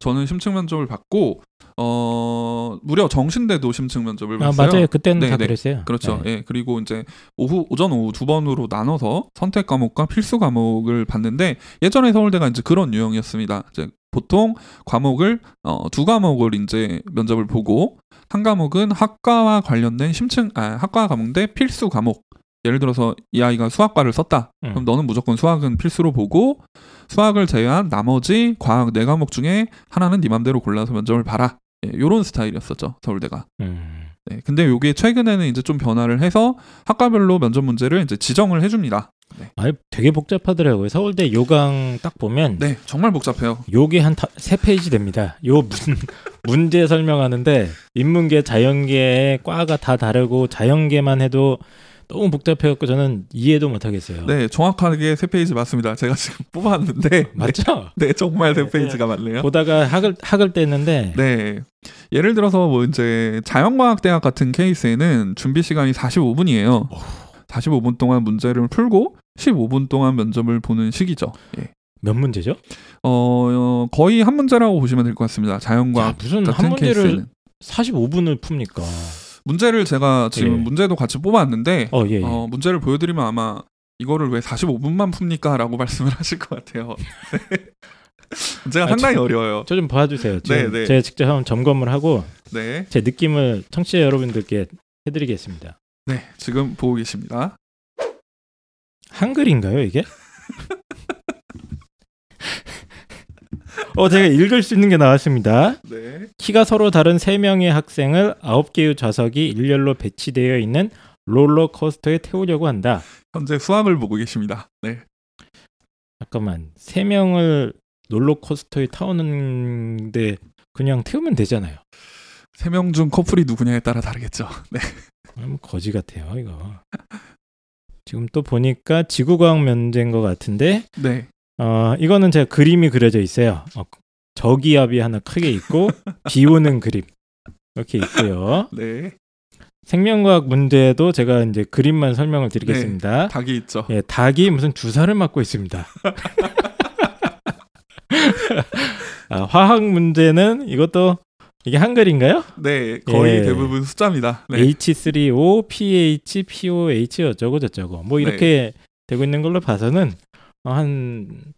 저는 심층 면접을 받고 어 무려 정신대도 심층 면접을 아 봤어요. 맞아요, 그때는 네, 다 네. 그랬어요. 그렇죠. 네. 예. 그리고 이제 오후 오전 오후 두 번으로 나눠서 선택 과목과 필수 과목을 봤는데 예전에 서울대가 이제 그런 유형이었습니다. 이제 보통 과목을 어, 두 과목을 이제 면접을 보고 한 과목은 학과와 관련된 심층 아, 학과 과목인데 필수 과목. 예를 들어서 이 아이가 수학과를 썼다. 음. 그럼 너는 무조건 수학은 필수로 보고 수학을 제외한 나머지 과학 네 과목 중에 하나는 네 맘대로 골라서 면접을 봐라. 예, 요런 스타일이었었죠. 서울대가. 음. 네, 근데 요게 최근에는 이제 좀 변화를 해서 학과별로 면접 문제를 이제 지정을 해줍니다. 아, 되게 복잡하더라고요. 서울대 요강 딱 보면 네, 정말 복잡해요. 요게 한 세 페이지 됩니다. 요 문, *laughs* 문제 설명하는데 인문계, 자연계의 과가 다 다르고 자연계만 해도 너무 복잡해갖고 저는 이해도 못하겠어요. 네, 정확하게 세 페이지 맞습니다. 제가 지금 *laughs* 뽑았는데 맞죠? 네, 정말 세 네, 페이지가 맞네요. 보다가 학을 학을 뗐는데 네, 예를 들어서 뭐 이제 자연과학대학 같은 케이스에는 준비 시간이 45분이에요. 45분 동안 문제를 풀고 15분 동안 면접을 보는 시기죠. 예. 몇 문제죠? 어, 어, 거의 한 문제라고 보시면 될 것 같습니다. 야, 자연과학 무슨 같은 한 문제를 케이스는 45분을 풉니까? 문제를 제가 지금 예. 문제도 같이 뽑았는데 어, 예. 예. 어, 문제를 보여드리면 아마 이거를 왜 45분만 풉니까? 라고 *laughs* 말씀을 하실 것 같아요. *laughs* 문제가 아, 상당히 어려워요. 저 좀 봐주세요. 네, 네. 제가 직접 한번 점검을 하고 네. 제 느낌을 청취자 여러분들께 해드리겠습니다. 네. 지금 보고 계십니다. 한글인가요 이게? *laughs* 어, 제가 읽을 수 있는 게 나왔습니다. 네. 키가 서로 다른 3명의 학생을 9개의 좌석이 일렬로 배치되어 있는 롤러코스터에 태우려고 한다. 현재 수학을 보고 계십니다. 네. 잠깐만, 3명을 롤러코스터에 타오는데 그냥 태우면 되잖아요. 세 명 중 커플이 누구냐에 따라 다르겠죠. *laughs* 네. 아, 뭐 거지 같아요, 이거. 지금 또 보니까 지구과학 면제인 것 같은데, 네. 어, 이거는 제가 그림이 그려져 있어요. 어, 저기압이 하나 크게 있고, *laughs* 비 오는 그림. 이렇게 있고요. 네. 생명과학 문제도 제가 이제 그림만 설명을 드리겠습니다. 닭이 있죠. 예, 닭이 무슨 주사를 맞고 있습니다. *laughs* 아, 화학 문제는 이것도 이게 한글인가요? 네. 거의 예. 대부분 숫자입니다. 네. H3O, PH, POH 어쩌고 저쩌고 뭐 이렇게 되고 있는 걸로 봐서는 어, 한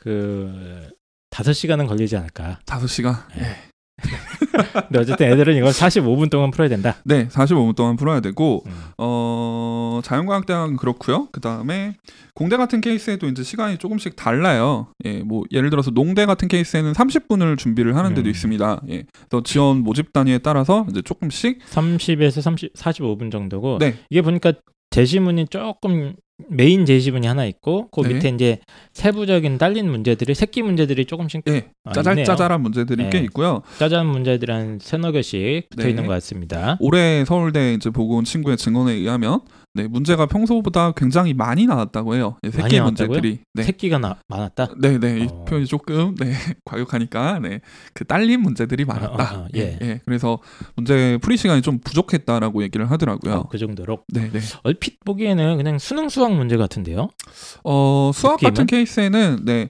그 다섯 시간은 걸리지 않을까. 다섯 시간. 예. *laughs* 근데 어쨌든 애들은 이걸 45분 동안 풀어야 된다. 네. 45분 동안 풀어야 되고 음. 어, 자연과학대학은 그렇고요. 그 다음에 공대 같은 케이스에도 이제 시간이 조금씩 달라요. 예, 뭐 예를 들어서 농대 같은 케이스에는 30분을 준비를 하는 데도 음. 있습니다. 예, 또 지원 모집 단위에 따라서 이제 조금씩 30에서 30, 45분 정도고 네, 이게 보니까 제시문이 조금 메인 제시문이 하나 있고 그 네. 밑에 이제 세부적인 딸린 문제들이 새끼 문제들이 조금씩 예, 아, 짜잘. 짜잘한 문제들이 네. 꽤 있고요. 짜잘한 문제들이 한 서너 개씩 붙어 네. 있는 것 같습니다. 올해 서울대 이제 보고 온 친구의 증언에 의하면 네, 문제가 평소보다 굉장히 많이 나왔다고 해요. 예, 많이 새끼? 문제들이. 네. 새끼가 나, 많았다. 네, 네, 이 어. 표현이 조금 네 *laughs* 과격하니까 네, 그 딸린 문제들이 많았다. 어, 어, 어, 예. 예. 예, 그래서 문제 풀이 시간이 좀 부족했다라고 얘기를 하더라고요. 어, 그 정도로 네, 네. 얼핏 보기에는 그냥 수능 수학 문제 같은데요. 어, 수학 느낌은? 같은 케이스에는 네.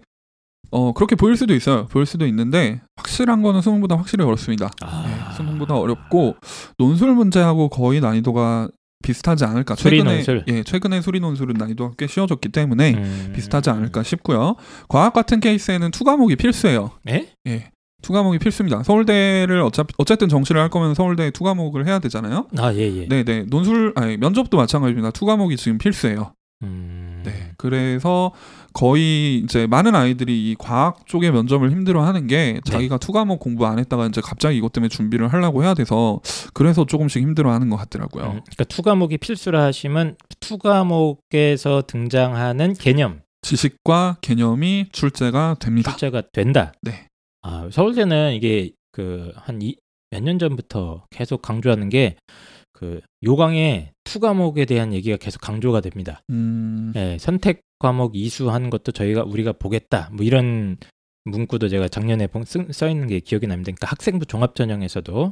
어, 그렇게 보일 수도 있어요. 보일 수도 있는데 확실한 거는 수능보다 확실히 어렵습니다. 아, 네, 수능보다 어렵고 논술 문제하고 거의 난이도가 비슷하지 않을까. 최근에 논술. 예, 최근에 수리 논술은 난이도가 꽤 쉬워졌기 때문에 음. 비슷하지 않을까 싶고요. 과학 같은 케이스에는 two 과목이 필수예요. 예? 예. two 과목이 필수입니다. 서울대를 어차피 어쨌든 정시를 할 거면 서울대 two 과목을 해야 되잖아요. 아, 예, 예. 네, 네. 논술 아니 면접도 마찬가지입니다. two 과목이 지금 필수예요. 음. 네. 그래서 거의 이제 많은 아이들이 이 과학 쪽의 면접을 힘들어 하는 게 네. 자기가 two 과목 공부 안 했다가 이제 갑자기 이것 때문에 준비를 하려고 해야 돼서 그래서 조금씩 힘들어 하는 것 같더라고요. 음, 그러니까 two 과목이 필수라 하시면 two 과목에서 등장하는 개념 지식과 개념이 출제가 됩니다. 출제가 된다. 네. 아, 서울대는 이게 그 한 몇 년 전부터 계속 강조하는 게 그 요강에 two 과목에 대한 얘기가 계속 강조가 됩니다. 음, 예, 선택 과목 이수하는 것도 저희가 우리가 보겠다. 뭐 이런 문구도 제가 작년에 써 있는 게 기억이 납니다. 그러니까 학생부 종합 전형에서도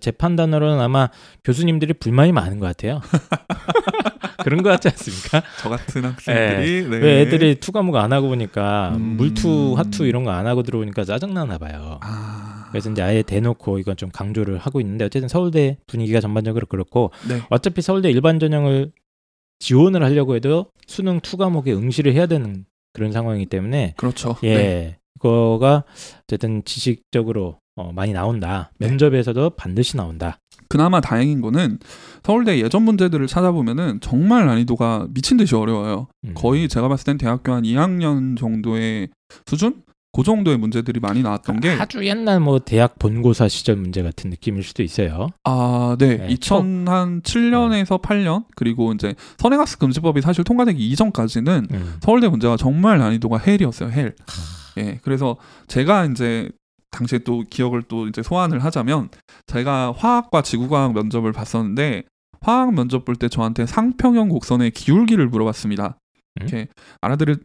제 판단으로는 아마 교수님들이 불만이 많은 것 같아요. *laughs* 그런 것 같지 않습니까? 저 같은 학생들이 네. 왜 애들이 two 과목 안 하고 보니까 음. 물two, 화two 이런 거 안 하고 들어오니까 짜증 나나 봐요. 아, 그래서 이제 아예 대놓고 이건 좀 강조를 하고 있는데 어쨌든 서울대 분위기가 전반적으로 그렇고 네. 어차피 서울대 일반 전형을 지원을 하려고 해도 수능 two 과목에 응시를 해야 되는 그런 상황이기 때문에 그렇죠. 예 네. 그거가 어쨌든 지식적으로 어, 많이 나온다 네. 면접에서도 반드시 나온다 그나마 다행인 거는 서울대 예전 문제들을 찾아보면은 정말 난이도가 미친 듯이 어려워요. 음. 거의 제가 봤을 땐 대학교 한 2학년 정도의 수준? 그 정도의 문제들이 많이 나왔던 게 아주 옛날 뭐 대학 본고사 시절 문제 같은 느낌일 수도 있어요 아, 네. 네, 2007년에서 8년 그리고 이제 선행학습 금지법이 사실 통과되기 이전까지는 음. 서울대 문제가 정말 난이도가 hell이었어요. hell. 예. 그래서 제가 이제 당시에 또 기억을 또 이제 소환을 하자면 제가 화학과 지구과학 면접을 봤었는데 화학 면접 볼 때 저한테 상평형 곡선의 기울기를 물어봤습니다. 음? 이렇게 알아들을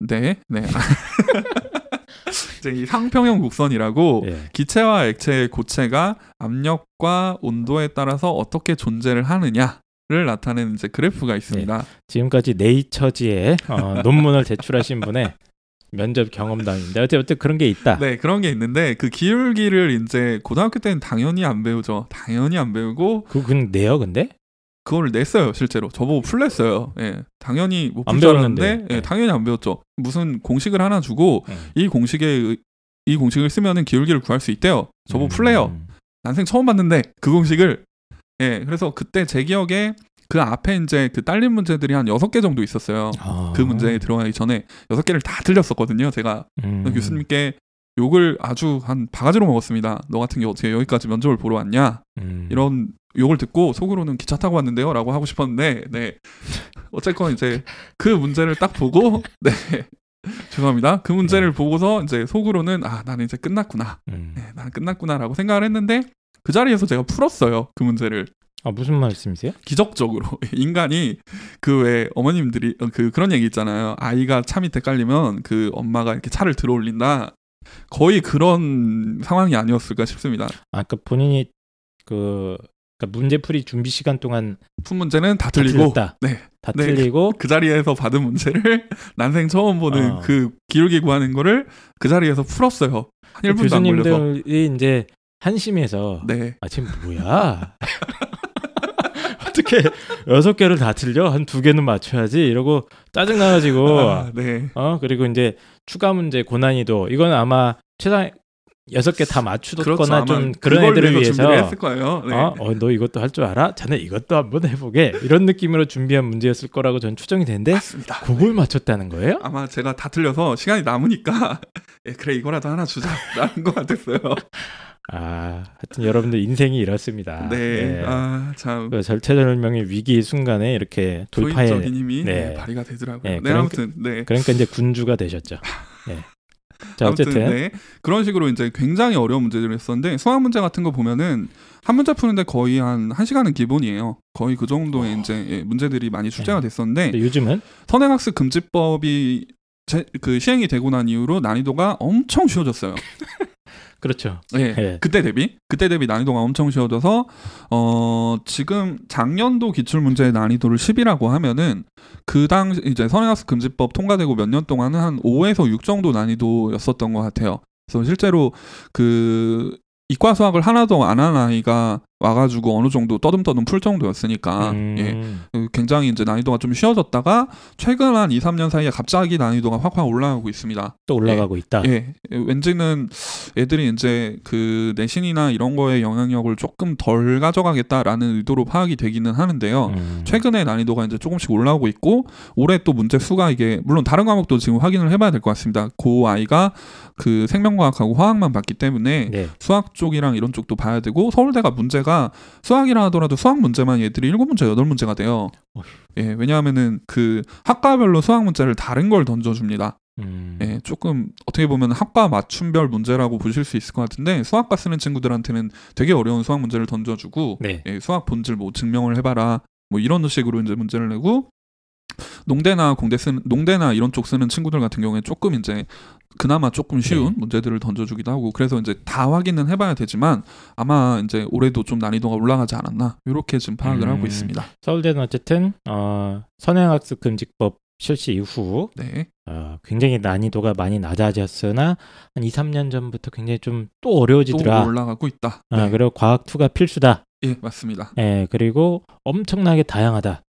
네, 네. *laughs* 이제 이 상평형 곡선이라고 예. 기체와 액체의 고체가 압력과 온도에 따라서 어떻게 존재를 하느냐 를 나타내는 이제 그래프가 있습니다. 지금까지 네이처지에 어, *laughs* 논문을 제출하신 분의 면접 경험담인데 어쨌든 그런 게 있다 네, 그런 게 있는데 그 기울기를 이제 고등학교 때는 당연히 안 배우죠. 당연히 안 배우고 그냥 내요 근데 그거를 냈어요, 실제로. 저보고 풀냈어요. 예. 당연히 안 못풀줄 배웠는데. 알았는데 예, 네. 당연히 안 배웠죠. 무슨 공식을 하나 주고 음. 이 공식에 의- 이 공식을 쓰면은 기울기를 구할 수 있대요. 저보고 풀래요. 음. 난생 처음 봤는데 그 공식을 예 그래서 그때 제 기억에 그 앞에 이제 그 딸린 문제들이 한 여섯 개 정도 있었어요. 아. 그 문제에 들어가기 전에 여섯 개를 다 틀렸었거든요. 제가 음. 교수님께 욕을 아주 한 바가지로 먹었습니다. 너 같은 게 어떻게 여기까지 면접을 보러 왔냐? 음. 이런 욕을 듣고 속으로는 기차 타고 왔는데요 라고 하고 싶었는데 네 어쨌건 이제 그 문제를 딱 보고 네 *laughs* 죄송합니다. 그 문제를 보고서 이제 속으로는 아 나는 이제 끝났구나. 음. 네, 나는 끝났구나라고 생각을 했는데 그 자리에서 제가 풀었어요 그 문제를 아 무슨 말씀이세요? 기적적으로 *laughs* 인간이 그 왜 어머님들이 어, 그 그런 얘기 있잖아요 아이가 차 밑에 깔리면 그 엄마가 이렇게 차를 들어 올린다 거의 그런 상황이 아니었을까 싶습니다 아까 본인이 그 그러니까 문제풀이 준비 시간 동안 푼 문제는 다 다 틀리고 틀렸다. 네. 다 네. 틀리고 *laughs* 그 자리에서 받은 문제를 *laughs* 난생 처음 보는 어. 그 기울기 구하는 거를 그 자리에서 풀었어요 한 1분도 안 걸려서 교수님들이 이제 한심해서 네 아 지금 뭐야? *laughs* 어떻게 여섯 개를 다 틀려? 한 두 개는 맞춰야지 이러고 짜증 나가지고 *laughs* 아, 네. 어 그리고 이제 추가 문제 고난이도 이건 아마 최상 여섯 개 다 맞추거나 그렇죠. 좀 그런 애들을 위해서 했을 거예요. 네. 어, 어, 너 이것도 할 줄 알아? 자네 이것도 한번 해보게 이런 느낌으로 준비한 문제였을 거라고 전 추정이 되는데 맞습니다. 그걸 맞췄다는 거예요? 아마 제가 다 틀려서 시간이 남으니까 *laughs* 예, 그래 이거라도 하나 주자라는 *laughs* 것 같았어요. 아, 하여튼 여러분들 인생이 이렇습니다. 네, 예. 아참 그 절체절명의 위기 순간에 이렇게 돌파해 도인적인 힘이 네. 네, 발휘가 되더라고요. 네, 네, 그러니까- 아무튼 네. 그러니까 이제 군주가 되셨죠. 예. *laughs* 자 아무튼 어쨌든 네. 그런 식으로 이제 굉장히 어려운 문제들을 했었는데 수학 문제 같은 거 보면은 한 문제 푸는데 거의 한 1시간은 기본이에요. 거의 그 정도의 이제 예, 문제들이 많이 출제가 네. 됐었는데 근데 요즘은 선행학습 금지법이 제, 그 시행이 되고 난 이후로 난이도가 엄청 쉬워졌어요. *laughs* 그렇죠. 예. 예. 그때 대비 그때 대비 난이도가 엄청 쉬워져서 어 지금 작년도 기출 문제의 난이도를 10이라고 하면은 그 당시 이제 선행학습 금지법 통과되고 몇 년 동안은 한 5에서 6 정도 난이도였었던 것 같아요. 그래서 실제로 그 이과 수학을 하나도 안 한 아이가 와가지고 어느 정도 떠듬떠듬 풀 정도였으니까 음. 예, 그 굉장히 이제 난이도가 좀 쉬워졌다가 최근 한 2, 3년 사이에 갑자기 난이도가 확확 올라가고 있습니다. 또 올라가고 있다. 예, 왠지는 애들이 이제 그 내신이나 이런 거에 영향력을 조금 덜 가져가겠다라는 의도로 파악이 되기는 하는데요. 음. 최근에 난이도가 이제 조금씩 올라오고 있고 올해 또 문제 수가 이게 물론 다른 과목도 지금 확인을 해봐야 될 것 같습니다. 그 아이가 그 생명과학하고 화학만 봤기 때문에 네. 수학 쪽이랑 이런 쪽도 봐야 되고 서울대가 문제 가 수학이라 하더라도 수학 문제만 얘들이 일곱 문제 여덟 문제가 돼요. 어휴. 예, 왜냐하면은 그 학과별로 수학 문제를 다른 걸 던져줍니다. 음. 예, 조금 어떻게 보면 학과 맞춤별 문제라고 보실 수 있을 것 같은데 수학과 쓰는 친구들한테는 되게 어려운 수학 문제를 던져주고 네. 예, 수학 본질 뭐 증명을 해봐라 뭐 이런 식으로 이제 문제를 내고 농대나 공대 쓰는 농대나 이런 쪽 쓰는 친구들 같은 경우에 조금 이제 그나마 조금 쉬운 네. 문제들을 던져주기도 하고 그래서 이제 다 확인은 해봐야 되지만 아마 이제 올해도 좀 난이도가 올라가지 않았나 이렇게 지금 파악을 음. 하고 있습니다. 서울대는 어쨌든 어, 선행학습 금지법 실시 이후 네, 어, 굉장히 난이도가 많이 낮아졌으나 한 2, 3년 전부터 굉장히 좀또또 어려워지더라. 올라가고 있다. 아, 네. 그리고 과학 2가 필수다. 예, 맞습니다. 예, 그리고 엄청나게 다양하다.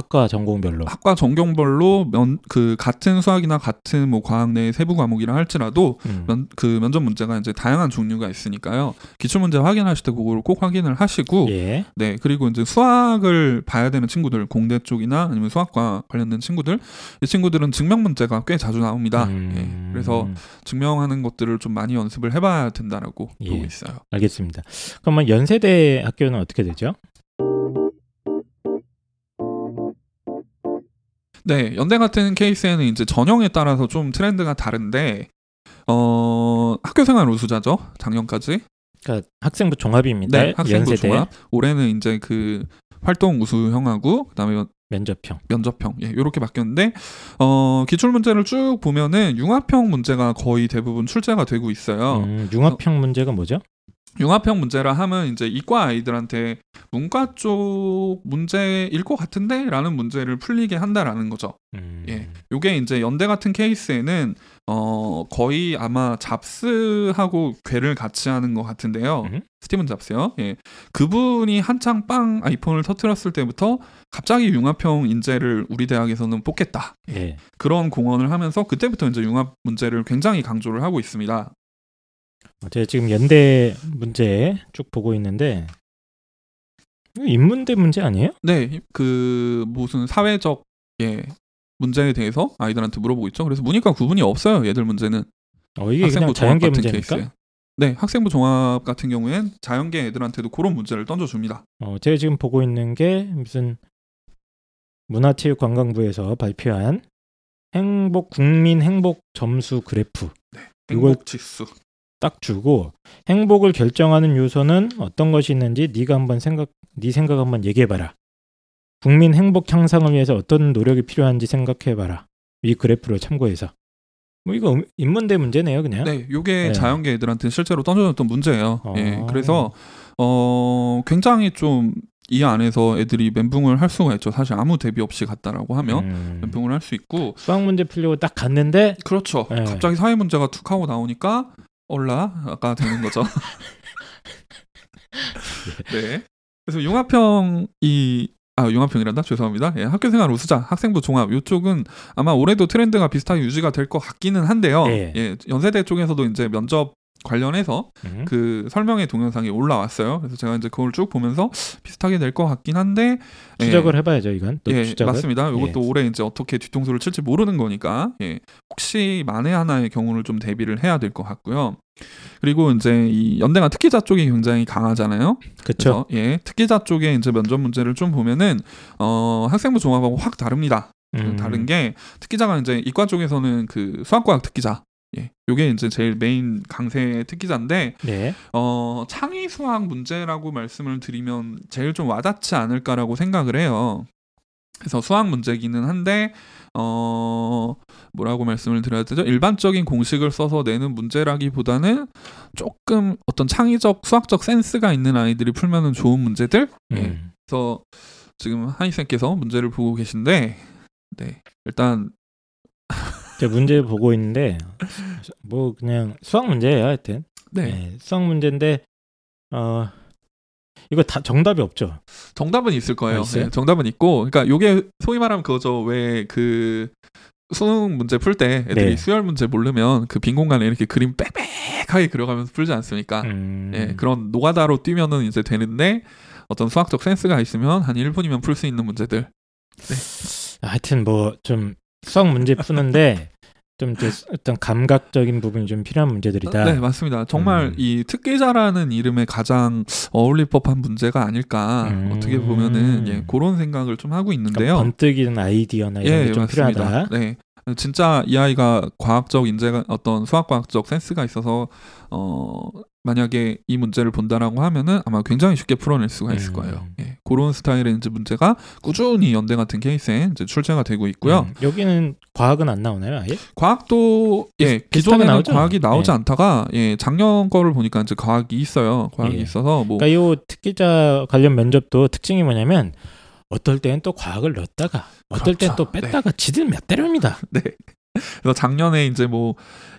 학과 전공별로. 학과 전공별로 면 그 같은 수학이나 같은 뭐 과학 내 세부 과목이라 할지라도 음. 면, 그 면접 문제가 이제 다양한 종류가 있으니까요. 기출 문제 확인하실 때 그거를 꼭 확인을 하시고 예. 네 그리고 이제 수학을 봐야 되는 친구들 공대 쪽이나 아니면 수학과 관련된 친구들 이 친구들은 증명 문제가 꽤 자주 나옵니다. 음. 예, 그래서 증명하는 것들을 좀 많이 연습을 해봐야 된다라고 예. 보고 있어요. 알겠습니다. 그러면 연세대 학교는 어떻게 되죠? 네, 연대 같은 케이스에는 이제 전형에 따라서 좀 트렌드가 다른데 어 학교생활 우수자죠 작년까지 그러니까 학생부 종합입니다. 네 학생부 연세대 종합 올해는 이제 그 활동 우수형하고 그다음에 면접형. 면접형 예 요렇게 바뀌었는데 어 기출 문제를 쭉 보면은 융합형 문제가 거의 대부분 출제가 되고 있어요. 음, 융합형 문제가 뭐죠? 융합형 문제라 하면 이제 이과 아이들한테 문과 쪽 문제일 것 같은데라는 문제를 풀리게 한다라는 거죠. 음. 예. 요게 이제 연대 같은 케이스에는 어 거의 아마 잡스하고 괴를 같이 하는 것 같은데요. 음. 스티븐 잡스요. 예. 그분이 한창 빵 아이폰을 터트렸을 때부터 갑자기 융합형 인재를 우리 대학에서는 뽑겠다. 예. 그런 공언을 하면서 그때부터 이제 융합 문제를 굉장히 강조를 하고 있습니다. 어, 제가 지금 연대 문제 쭉 보고 있는데 인문대 문제 아니에요? 네, 그 무슨 사회적 예 문제에 대해서 아이들한테 물어보고 있죠. 그래서 문이과 구분이 없어요. 얘들 문제는 어, 이게 그냥 자연계 문제입니까? 네, 학생부 종합 같은 경우엔 자연계 애들한테도 그런 문제를 던져줍니다. 어, 제가 지금 보고 있는 게 무슨 문화체육관광부에서 발표한 행복 국민 행복 점수 그래프 이걸- 행복지수. 딱 주고 행복을 결정하는 요소는 어떤 것이 있는지 네가 한번 생각 네 생각 한번 얘기해 봐라. 국민 행복 향상을 위해서 어떤 노력이 필요한지 생각해 봐라. 이 그래프를 참고해서. 뭐 이거 음- 인문대 문제네요, 그냥. 네, 요게 네. 자연계 애들한테 실제로 던져졌던 문제예요. 어. 예, 그래서 어 굉장히 좀 이 안에서 애들이 멘붕을 할 수가 있죠. 사실 아무 대비 없이 갔다라고 하면 음. 멘붕을 할 수 있고 수학 문제 풀려고 딱 갔는데 그렇죠. 네. 갑자기 사회 문제가 툭 하고 나오니까 올라가 되는 거죠. *laughs* 네. 그래서 융합형이 아 융합형이란다 죄송합니다. 예, 학교생활 우수자 학생부 종합 이쪽은 아마 올해도 트렌드가 비슷하게 유지가 될 것 같기는 한데요. 네. 예, 연세대 쪽에서도 이제 면접 관련해서 음. 그 설명의 동영상이 올라왔어요. 그래서 제가 이제 그걸 쭉 보면서 비슷하게 될 것 같긴 한데 예, 추적을 해봐야죠, 이건. 또 예, 추적을. 맞습니다. 이것도 올해 이제 어떻게 뒤통수를 칠지 모르는 거니까 예, 혹시 만에 하나의 경우를 좀 대비를 해야 될 것 같고요. 그리고 이제 이 연대가 특기자 쪽이 굉장히 강하잖아요. 그렇죠. 예, 특기자 쪽에 이제 면접 문제를 좀 보면은 어, 학생부 종합하고 확 다릅니다. 음. 다른 게 특기자가 이제 이과 쪽에서는 그 수학과학 특기자. 예. 요게 이제 제일 메인 강세 특기자인데 네. 어, 창의 수학 문제라고 말씀을 드리면 제일 좀 와닿지 않을까라고 생각을 해요. 그래서 수학 문제기는 한데 어 뭐라고 말씀을 드려야 되죠? 일반적인 공식을 써서 내는 문제라기보다는 조금 어떤 창의적 수학적 센스가 있는 아이들이 풀면은 좋은 문제들. 예. 음. 그래서 지금 한희 쌤께서 문제를 보고 계신데 네 일단 제가 문제 보고 있는데 뭐 그냥 수학 문제예요, 하여튼. 네, 네, 수학 문제인데 어 이거 다 정답이 없죠. 정답은 있을 거예요. 아? 네, 정답은 있고, 그러니까 요게 소위 말하면 그거죠. 왜 그 수능 문제 풀 때 애들이 네. 수열 문제 모르면 그 빈 공간에 이렇게 그림 빽빽하게 그려가면서 풀지 않습니까? 음. 예, 그런 노가다로 뛰면은 이제 되는데 어떤 수학적 센스가 있으면 한 1분이면 풀 수 있는 문제들. 하여튼 뭐 좀 수학 문제 푸는데 좀 이제 어떤 감각적인 부분이 좀 필요한 문제들이다. 네, 맞습니다. 정말 음. 이 특기자라는 이름에 가장 어울릴 법한 문제가 아닐까. 음. 어떻게 보면은 예, 그런 생각을 좀 하고 그러니까 있는데요. 번뜩이는 아이디어나 이런 게좀 필요하다. 네. 진짜 이 아이가 과학적 인재가 어떤 수학과학적 센스가 있어서 어 만약에 이 문제를 본다라고 하면은 아마 굉장히 쉽게 풀어낼 수가 있을 음. 거예요. 예. 그런 스타일의 이제 문제가 꾸준히 연대 같은 케이스에 이제 출제가 되고 있고요. 음, 여기는 과학은 안 나오나요, 아예? 과학도 예 기존에는 나오죠? 과학이 나오지 예. 않다가 예 작년 거를 보니까 이제 과학이 있어요. 과학이 예. 있어서 뭐 그러니까 요 특기자 관련 면접도 특징이 뭐냐면 어떨 때는 또 과학을 넣었다가 어떨 때는 또 그렇죠. 뺐다가 지들 몇 대로입니다. *laughs* 네. 그래서 작년에 이제 뭐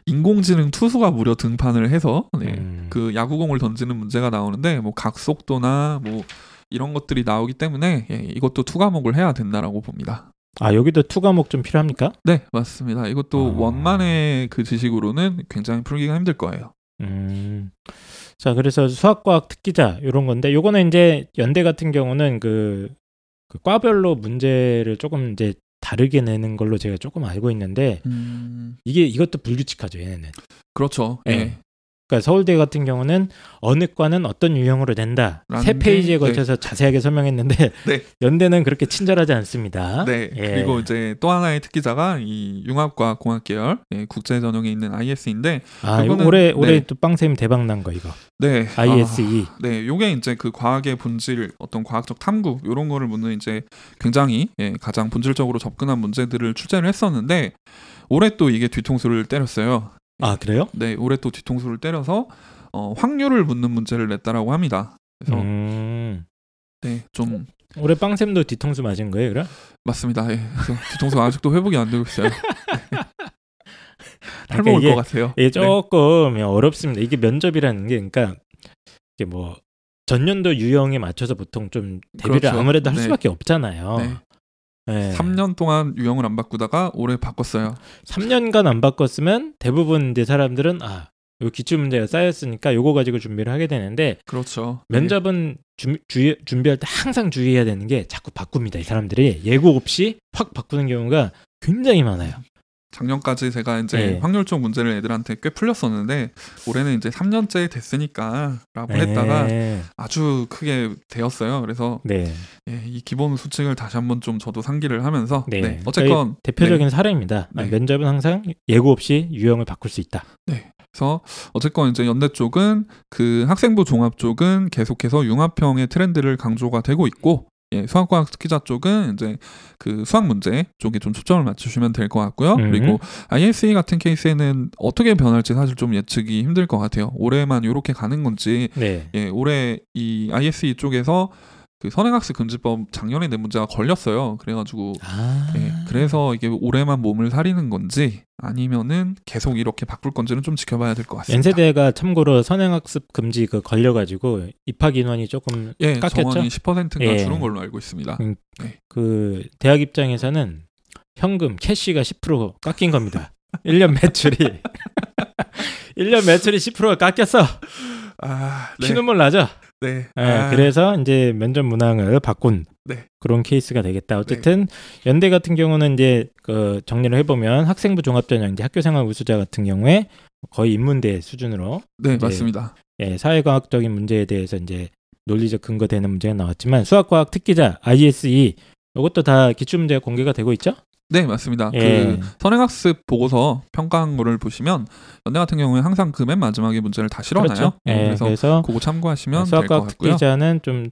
인공지능 투수가 무려 등판을 해서 네. 음. 그 야구공을 던지는 문제가 나오는데 뭐 각속도나 뭐 이런 것들이 나오기 때문에 예, 이것도 two 과목을 해야 된다라고 봅니다. 아 여기도 two 과목 좀 필요합니까? 네, 맞습니다. 이것도 아. one만의 그 지식으로는 굉장히 풀기가 힘들 거예요. 음. 자, 그래서 수학과학 특기자 이런 건데 요거는 이제 연대 같은 경우는 그, 그 과별로 문제를 조금 이제 다르게 내는 걸로 제가 조금 알고 있는데 이게 이것도 불규칙하죠, 얘네는. 그렇죠. 예. 예. 그러니까 서울대 같은 경우는 어느 과는 어떤 유형으로 된다. 세 페이지에 게, 걸쳐서 자세하게 설명했는데 *laughs* 네. 연대는 그렇게 친절하지 않습니다. 네. 예. 그리고 이제 또 하나의 특기자가 이 융합과학 공학 계열 예, 국제 전형에 있는 IS인데 아, 이거 요거는- 올해 올해 네. 또 빵쌤 대박 난 거 이거. 네. ISE. 아, 네, 요게 이제 그 과학의 본질, 어떤 과학적 탐구 요런 거를 묻는 이제 굉장히 예, 가장 본질적으로 접근한 문제들을 출제를 했었는데 올해 또 이게 뒤통수를 때렸어요. 아, 그래요? 네, 올해 또 뒤통수를 때려서 어, 확률을 묻는 문제를 냈다라고 합니다. 그래서 음. 네, 좀 올해 빵쌤도 뒤통수 맞은 거예요, 그럼? 맞습니다. 예. 그래서 뒤통수 아직도 회복이 안 되고 있어요. *laughs* 탈모 올 이게- 것 같아요. 이게 네. 조금 어렵습니다. 이게 면접이라는 게 그러니까 이게 뭐 전년도 유형에 맞춰서 보통 좀 대비를 그렇죠. 아무래도 할 네. 수밖에 없잖아요. 네. 네. 3년 동안 유형을 안 바꾸다가 올해 바꿨어요. 3년간 안 바꿨으면 대부분 이제 사람들은 아, 요 기출 문제가 쌓였으니까 요거 가지고 준비를 하게 되는데 그렇죠. 네. 면접은 주, 주, 준비할 때 항상 주의해야 되는 게 자꾸 바꿉니다. 이 사람들이 예고 없이 확 바꾸는 경우가 굉장히 많아요. 작년까지 제가 이제 네. 확률적 문제를 애들한테 꽤 풀렸었는데 올해는 이제 3년째 됐으니까라고 했다가 네. 아주 크게 되었어요. 그래서 네. 예, 이 기본 수칙을 다시 한번 좀 저도 상기를 하면서 네. 네, 어쨌건 대표적인 사례입니다. 아, 네. 면접은 항상 예고 없이 유형을 바꿀 수 있다. 그래서 어쨌건 이제 연대 쪽은 그 학생부 종합 쪽은 계속해서 융합형의 트렌드를 강조가 되고 있고 예, 수학과학 특기자 쪽은 이제 그 수학 문제 쪽에 좀 초점을 맞추시면 될 것 같고요. 음. 그리고 ISE 같은 케이스에는 어떻게 변할지 사실 좀 예측이 힘들 것 같아요. 올해만 이렇게 가는 건지 네. 예, 올해 이 ISE 쪽에서 그 선행학습 금지법 작년에 낸 문제가 걸렸어요. 그래가지고 아. 예, 그래서 이게 올해만 몸을 사리는 건지 아니면은 계속 이렇게 바꿀 건지는 좀 지켜봐야 될 것 같습니다. 연세대가 참고로 선행학습 금지 그 걸려가지고 입학 인원이 조금 예, 깎였죠? 정원이 10%인가 예. 줄은 걸로 알고 있습니다. 음. 그 대학 입장에서는 현금 cash가 10% 깎인 겁니다. *laughs* 1년 매출이 *laughs* 1년 매출이 10%가 깎였어. 아, 네. 피눈물 나죠. 네. 예, 아, 그래서 이제 면접 문항을 바꾼 네. 그런 케이스가 되겠다. 어쨌든 연대 같은 경우는 이제 그 정리를 해보면 학생부 종합전형 이제 학교생활 우수자 같은 경우에 거의 인문대 수준으로 네, 맞습니다. 예, 사회과학적인 문제에 대해서 이제 논리적 근거 되는 문제가 나왔지만 수학과학 특기자 ISE 이것도 다 기출 문제가 공개가 되고 있죠? 네, 맞습니다. 예. 그 선행학습 보고서 평가한 거를 보시면 연대 같은 경우에 항상 그 맨 마지막에 문제를 다 실어놔요. 그렇죠. 예, 예, 그래서 그래서 그거 참고하시면 될 것 같고요. 특기자는 좀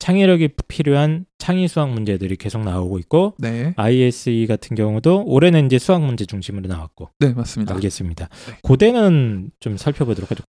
창의력이 필요한 창의 수학 문제들이 계속 나오고 있고 네, ISE 같은 경우도 올해는 이제 수학 문제 중심으로 나왔고 네, 맞습니다. 알겠습니다. 네. 고대는 좀 살펴보도록 하죠.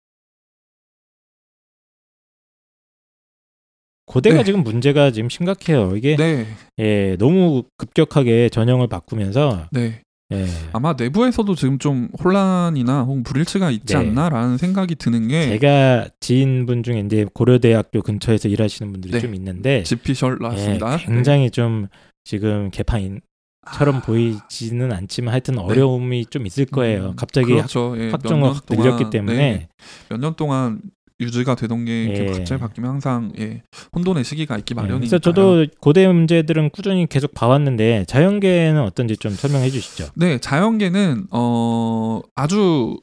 고대가 네. 지금 문제가 지금 심각해요. 이게 네, 예, 너무 급격하게 전형을 바꾸면서 네, 예. 아마 내부에서도 지금 좀 혼란이나 혹은 불일치가 있지 네. 않나라는 생각이 드는 게 제가 지인분 중에 이제 고려대학교 근처에서 일하시는 분들이 네. 좀 있는데 지피셜 나왔습니다. 예, 굉장히 좀 지금 개판처럼 아, 보이지는 않지만 하여튼 어려움이 좀 있을 거예요. 음, 갑자기 그렇죠. 예, 확정을 몇년 확 늘렸기 때문에 네, 몇년 동안 유지가 되던 게 예. 갑자기 바뀌면 항상 예, 혼돈의 시기가 있기 예, 마련이니까요. 그래서 저도 고대 문제들은 꾸준히 계속 봐왔는데 자연계는 어떤지 좀 설명해 주시죠. 네, 자연계는 어 아주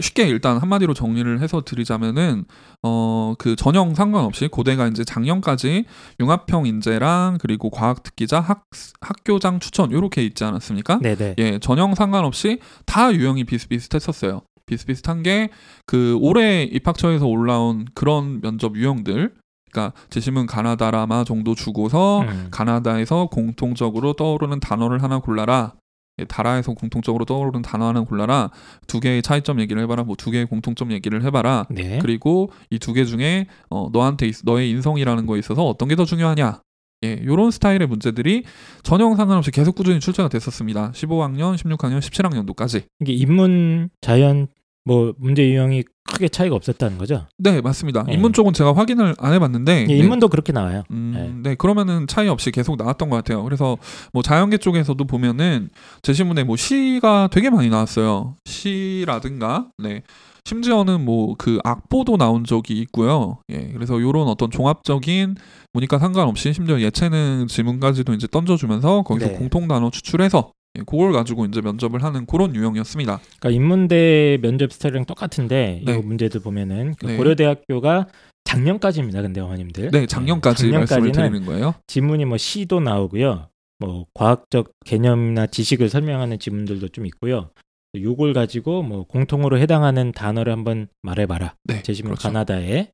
쉽게 일단 한마디로 정리를 해서 드리자면은 어 그 전형 상관없이 고대가 이제 작년까지 융합형 인재랑 그리고 과학 특기자 학 학교장 추천 요렇게 있지 않았습니까? 네네. 예, 전형 상관없이 다 유형이 비슷비슷했었어요. 비슷비슷한 게 그 올해 입학처에서 올라온 그런 면접 유형들 그러니까 재심은 가나다라마 정도 주고서 음. 가나다에서 공통적으로 떠오르는 단어를 하나 골라라. 예, 다라에서 공통적으로 떠오르는 단어 하나 골라라. 두 개의 차이점 얘기를 해봐라. 뭐 두 개의 공통점 얘기를 해봐라. 네. 그리고 이 두 개 중에 어, 너한테 있- 너의 인성이라는 거에 있어서 어떤 게 더 중요하냐. 예, 요런 스타일의 문제들이 전형 상관없이 계속 꾸준히 출제가 됐었습니다. 15학년, 16학년, 17학년도까지. 이게 인문, 자연 뭐 문제 유형이 크게 차이가 없었다는 거죠. 네, 맞습니다. 예. 인문 쪽은 제가 확인을 안 해봤는데 예, 네. 인문도 그렇게 나와요. 음, 네. 그러면은 차이 없이 계속 나왔던 것 같아요. 그래서 뭐 자연계 쪽에서도 보면은 제시문에 뭐 시가 되게 많이 나왔어요. 시라든가, 네. 심지어는 뭐 그 악보도 나온 적이 있고요. 예. 그래서 요런 어떤 종합적인 보니까 상관없이 심지어 예체능 지문까지도 이제 던져주면서 거기서 네. 공통 단어 추출해서 예, 그걸 가지고 이제 면접을 하는 그런 유형이었습니다. 그러니까 인문대 면접 스타일이랑 똑같은데 네. 이 문제도 보면은 그 네. 고려대학교가 작년까지입니다. 근데 어머님들. 네, 작년까지 말씀을 작년까지는 드리는 거예요. 지문이 뭐 시도 나오고요. 뭐 과학적 개념이나 지식을 설명하는 지문들도 좀 있고요. 요걸 가지고 뭐 공통으로 해당하는 단어를 한번 말해봐라. 네, 제시문 그렇죠. 가나다에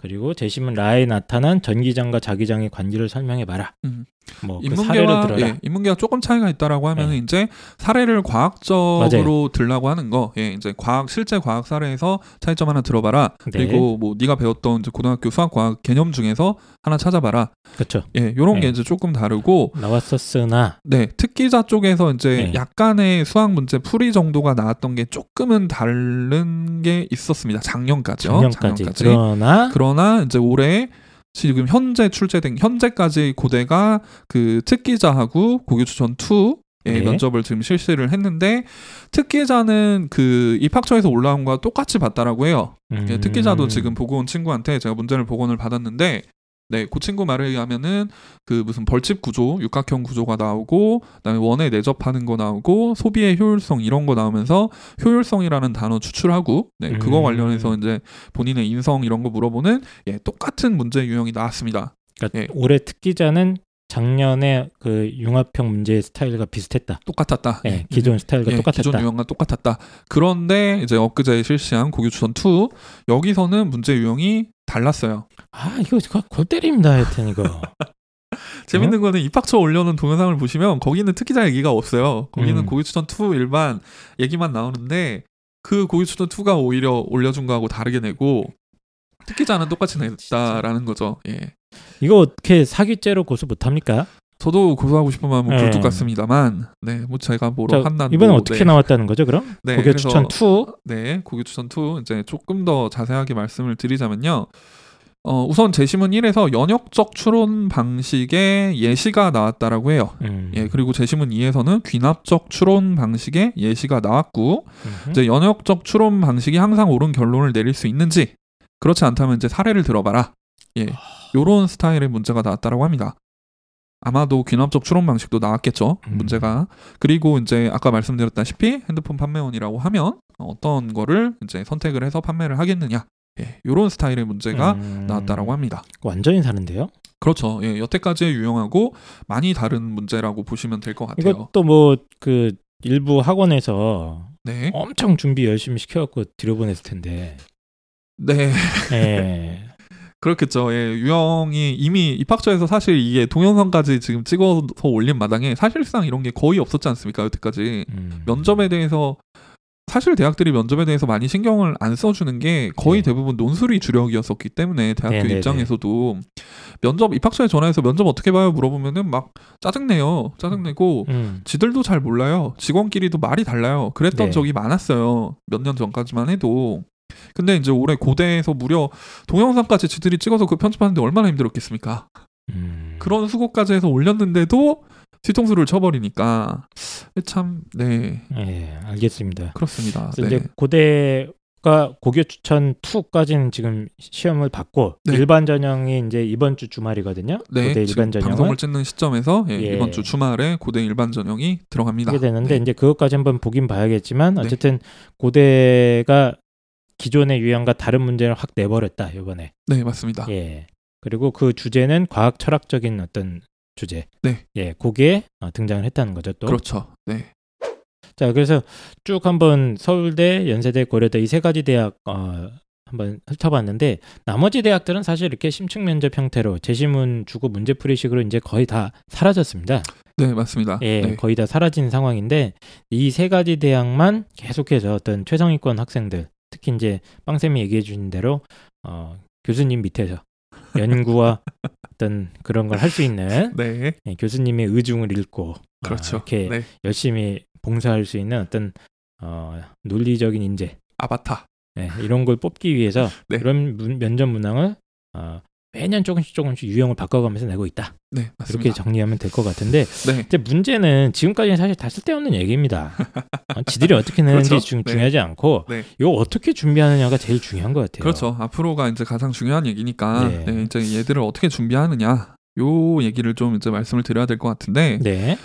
그리고 제시문 라에 나타난 전기장과 자기장의 관계를 설명해 봐라. 음. 뭐그 사례를 인문계와 들어라. 예, 인문계가 조금 차이가 있다라고 하면 네. 이제 사례를 과학적으로 들라고 하는 거, 예, 이제 과학 실제 과학 사례에서 차이점 하나 들어봐라. 네. 그리고 뭐 네가 배웠던 이제 고등학교 수학 과학 개념 중에서 하나 찾아봐라. 그렇죠. 예, 요런 게 네. 이제 조금 다르고, 나왔었으나 네, 특기자 쪽에서 이제 네. 약간의 수학 문제 풀이 정도가 나왔던 게 조금은 다른 게 있었습니다. 작년까지요. 작년까지. 그러나 그러나 이제 올해 지금 현재 출제된 현재까지 고대가 그 특기자하고 고교추천 2의 네. 면접을 지금 실시를 했는데 특기자는 그 입학처에서 올라온 거와 똑같이 봤다라고 해요. 예, 음, 특기자도 지금 보고 온 친구한테 제가 문제를 복원을 받았는데 네, 그 친구 말에 의하면은 그 무슨 벌집 구조, 육각형 구조가 나오고 그다음에 원에 내접하는 거 나오고 소비의 효율성 이런 거 나오면서 효율성이라는 단어 추출하고 네, 그거 음. 관련해서 이제 본인의 인성 이런 거 물어보는 예, 똑같은 문제 유형이 나왔습니다. 그러니까 예. 올해 특기자는 작년에 그 융합형 문제 스타일과 비슷했다. 똑같았다. 예, 기존 스타일과 예, 똑같았다. 기존 유형과 똑같았다. 그런데 이제 엊그제 실시한 고교추천 2 여기서는 문제 유형이 달랐어요. 아 이거 그골 때립니다 하여튼 이거. *laughs* 재밌는 거는 입학처 올려놓은 동영상을 보시면 거기는 특기자 얘기가 없어요. 거기는 음. 고교추천 2 일반 얘기만 나오는데 그 고교추천 2가 오히려 올려준 거하고 다르게 내고 특기자는 똑같이 냈다라는 거죠. 예. 이거 어떻게 사기죄로 고소 못합니까? 저도 고소하고 싶은 마음은 네. 굴뚝 같습니다만, 네, 뭐 제가 뭐로 자, 한다고 이번엔 어떻게 네. 나왔다는 거죠 그럼? *laughs* 네, 고교 추천 2 네, 고교 추천 2 이제 조금 더 자세하게 말씀을 드리자면요. 어, 우선 제시문 1에서 연역적 추론 방식의 예시가 나왔다라고 해요. 음. 예, 그리고 제시문 2에서는 귀납적 추론 방식의 예시가 나왔고, 음흠. 이제 연역적 추론 방식이 항상 옳은 결론을 내릴 수 있는지, 그렇지 않다면 이제 사례를 들어봐라. 예, 요런 스타일의 문제가 나왔다라고 합니다. 아마도 귀납적 추론 방식도 나왔겠죠, 음. 문제가. 그리고 이제 아까 말씀드렸다시피 핸드폰 판매원이라고 하면 어떤 거를 이제 선택을 해서 판매를 하겠느냐. 예, 요런 스타일의 문제가 음. 나왔다라고 합니다. 완전히 다른데요? 그렇죠. 예, 여태까지의 유형하고 많이 다른 문제라고 보시면 될 것 같아요. 이것도 뭐 그 일부 학원에서 네. 엄청 준비 열심히 시켜갖고 들여보냈을 텐데. 네. 예. *laughs* 그렇겠죠. 예, 유형이 이미 입학처에서 사실 이게 동영상까지 지금 찍어서 올린 마당에 사실상 이런 게 거의 없었지 않습니까? 여태까지. 음. 면접에 대해서 사실 대학들이 면접에 대해서 많이 신경을 안 써주는 게 거의 네. 대부분 논술이 주력이었었기 때문에 대학교 네, 네, 입장에서도 면접 입학처에 전화해서 면접 어떻게 봐요 물어보면은 막 짜증내요 짜증내고 음. 지들도 잘 몰라요 직원끼리도 말이 달라요 그랬던 네. 적이 많았어요 몇 년 전까지만 해도 근데 이제 올해 고대에서 무려 동영상까지 지들이 찍어서 그 편집하는데 얼마나 힘들었겠습니까 음. 그런 수고까지 해서 올렸는데도 뒤통수를 쳐버리니까 참네 예, 알겠습니다. 그렇습니다. 네. 이제 고대가 고교 추천 2까지는 지금 시험을 받고 네. 일반 전형이 이제 이번 주 주말이거든요. 네, 고대 일반 전형은 방송을 찍는 시점에서 예, 예. 이번 주 주말에 고대 일반 전형이 들어갑니다. 하게 되는데 네. 이제 그것까지 한번 보긴 봐야겠지만 네. 어쨌든 고대가 기존의 유형과 다른 문제를 확 내버렸다 이번에. 네, 맞습니다. 예. 그리고 그 주제는 과학 철학적인 어떤 주제. 네. 예, 거기에 어, 등장을 했다는 거죠 또. 그렇죠. 네. 자, 그래서 쭉 한번 서울대, 연세대, 고려대 이 세 가지 대학 어, 한번 훑어봤는데 나머지 대학들은 사실 이렇게 심층 면접 형태로 제시문 주고 문제풀이식으로 이제 거의 다 사라졌습니다. 네, 맞습니다. 예, 네. 거의 다 사라진 상황인데 이 세 가지 대학만 계속해서 어떤 최상위권 학생들, 특히 이제 빵쌤이 얘기해 주신 대로 어, 교수님 밑에서 연구와 *laughs* 어떤 그런 걸 할 수 있는 네. 예, 교수님의 의중을 읽고 어, 그렇죠. 이렇게 네. 열심히 봉사할 수 있는 어떤 어, 논리적인 인재 아바타. 네, 이런 걸 뽑기 위해서 *laughs* 네. 그런 문- 면접 문항을 어, 매년 조금씩 조금씩 유형을 바꿔가면서 내고 있다. 네, 그렇게 맞습니다. 정리하면 될 것 같은데 네. 이제 문제는 지금까지는 사실 다 쓸데없는 얘기입니다. 어, 지들이 어떻게 내는지 *laughs* 그렇죠. 중, 네. 중요하지 않고 네. 이거 어떻게 준비하느냐가 제일 중요한 것 같아요. 그렇죠. 앞으로가 이제 가장 중요한 얘기니까 네. 네, 이제 얘들을 어떻게 준비하느냐 요 얘기를 좀 이제 말씀을 드려야 될 것 같은데 네.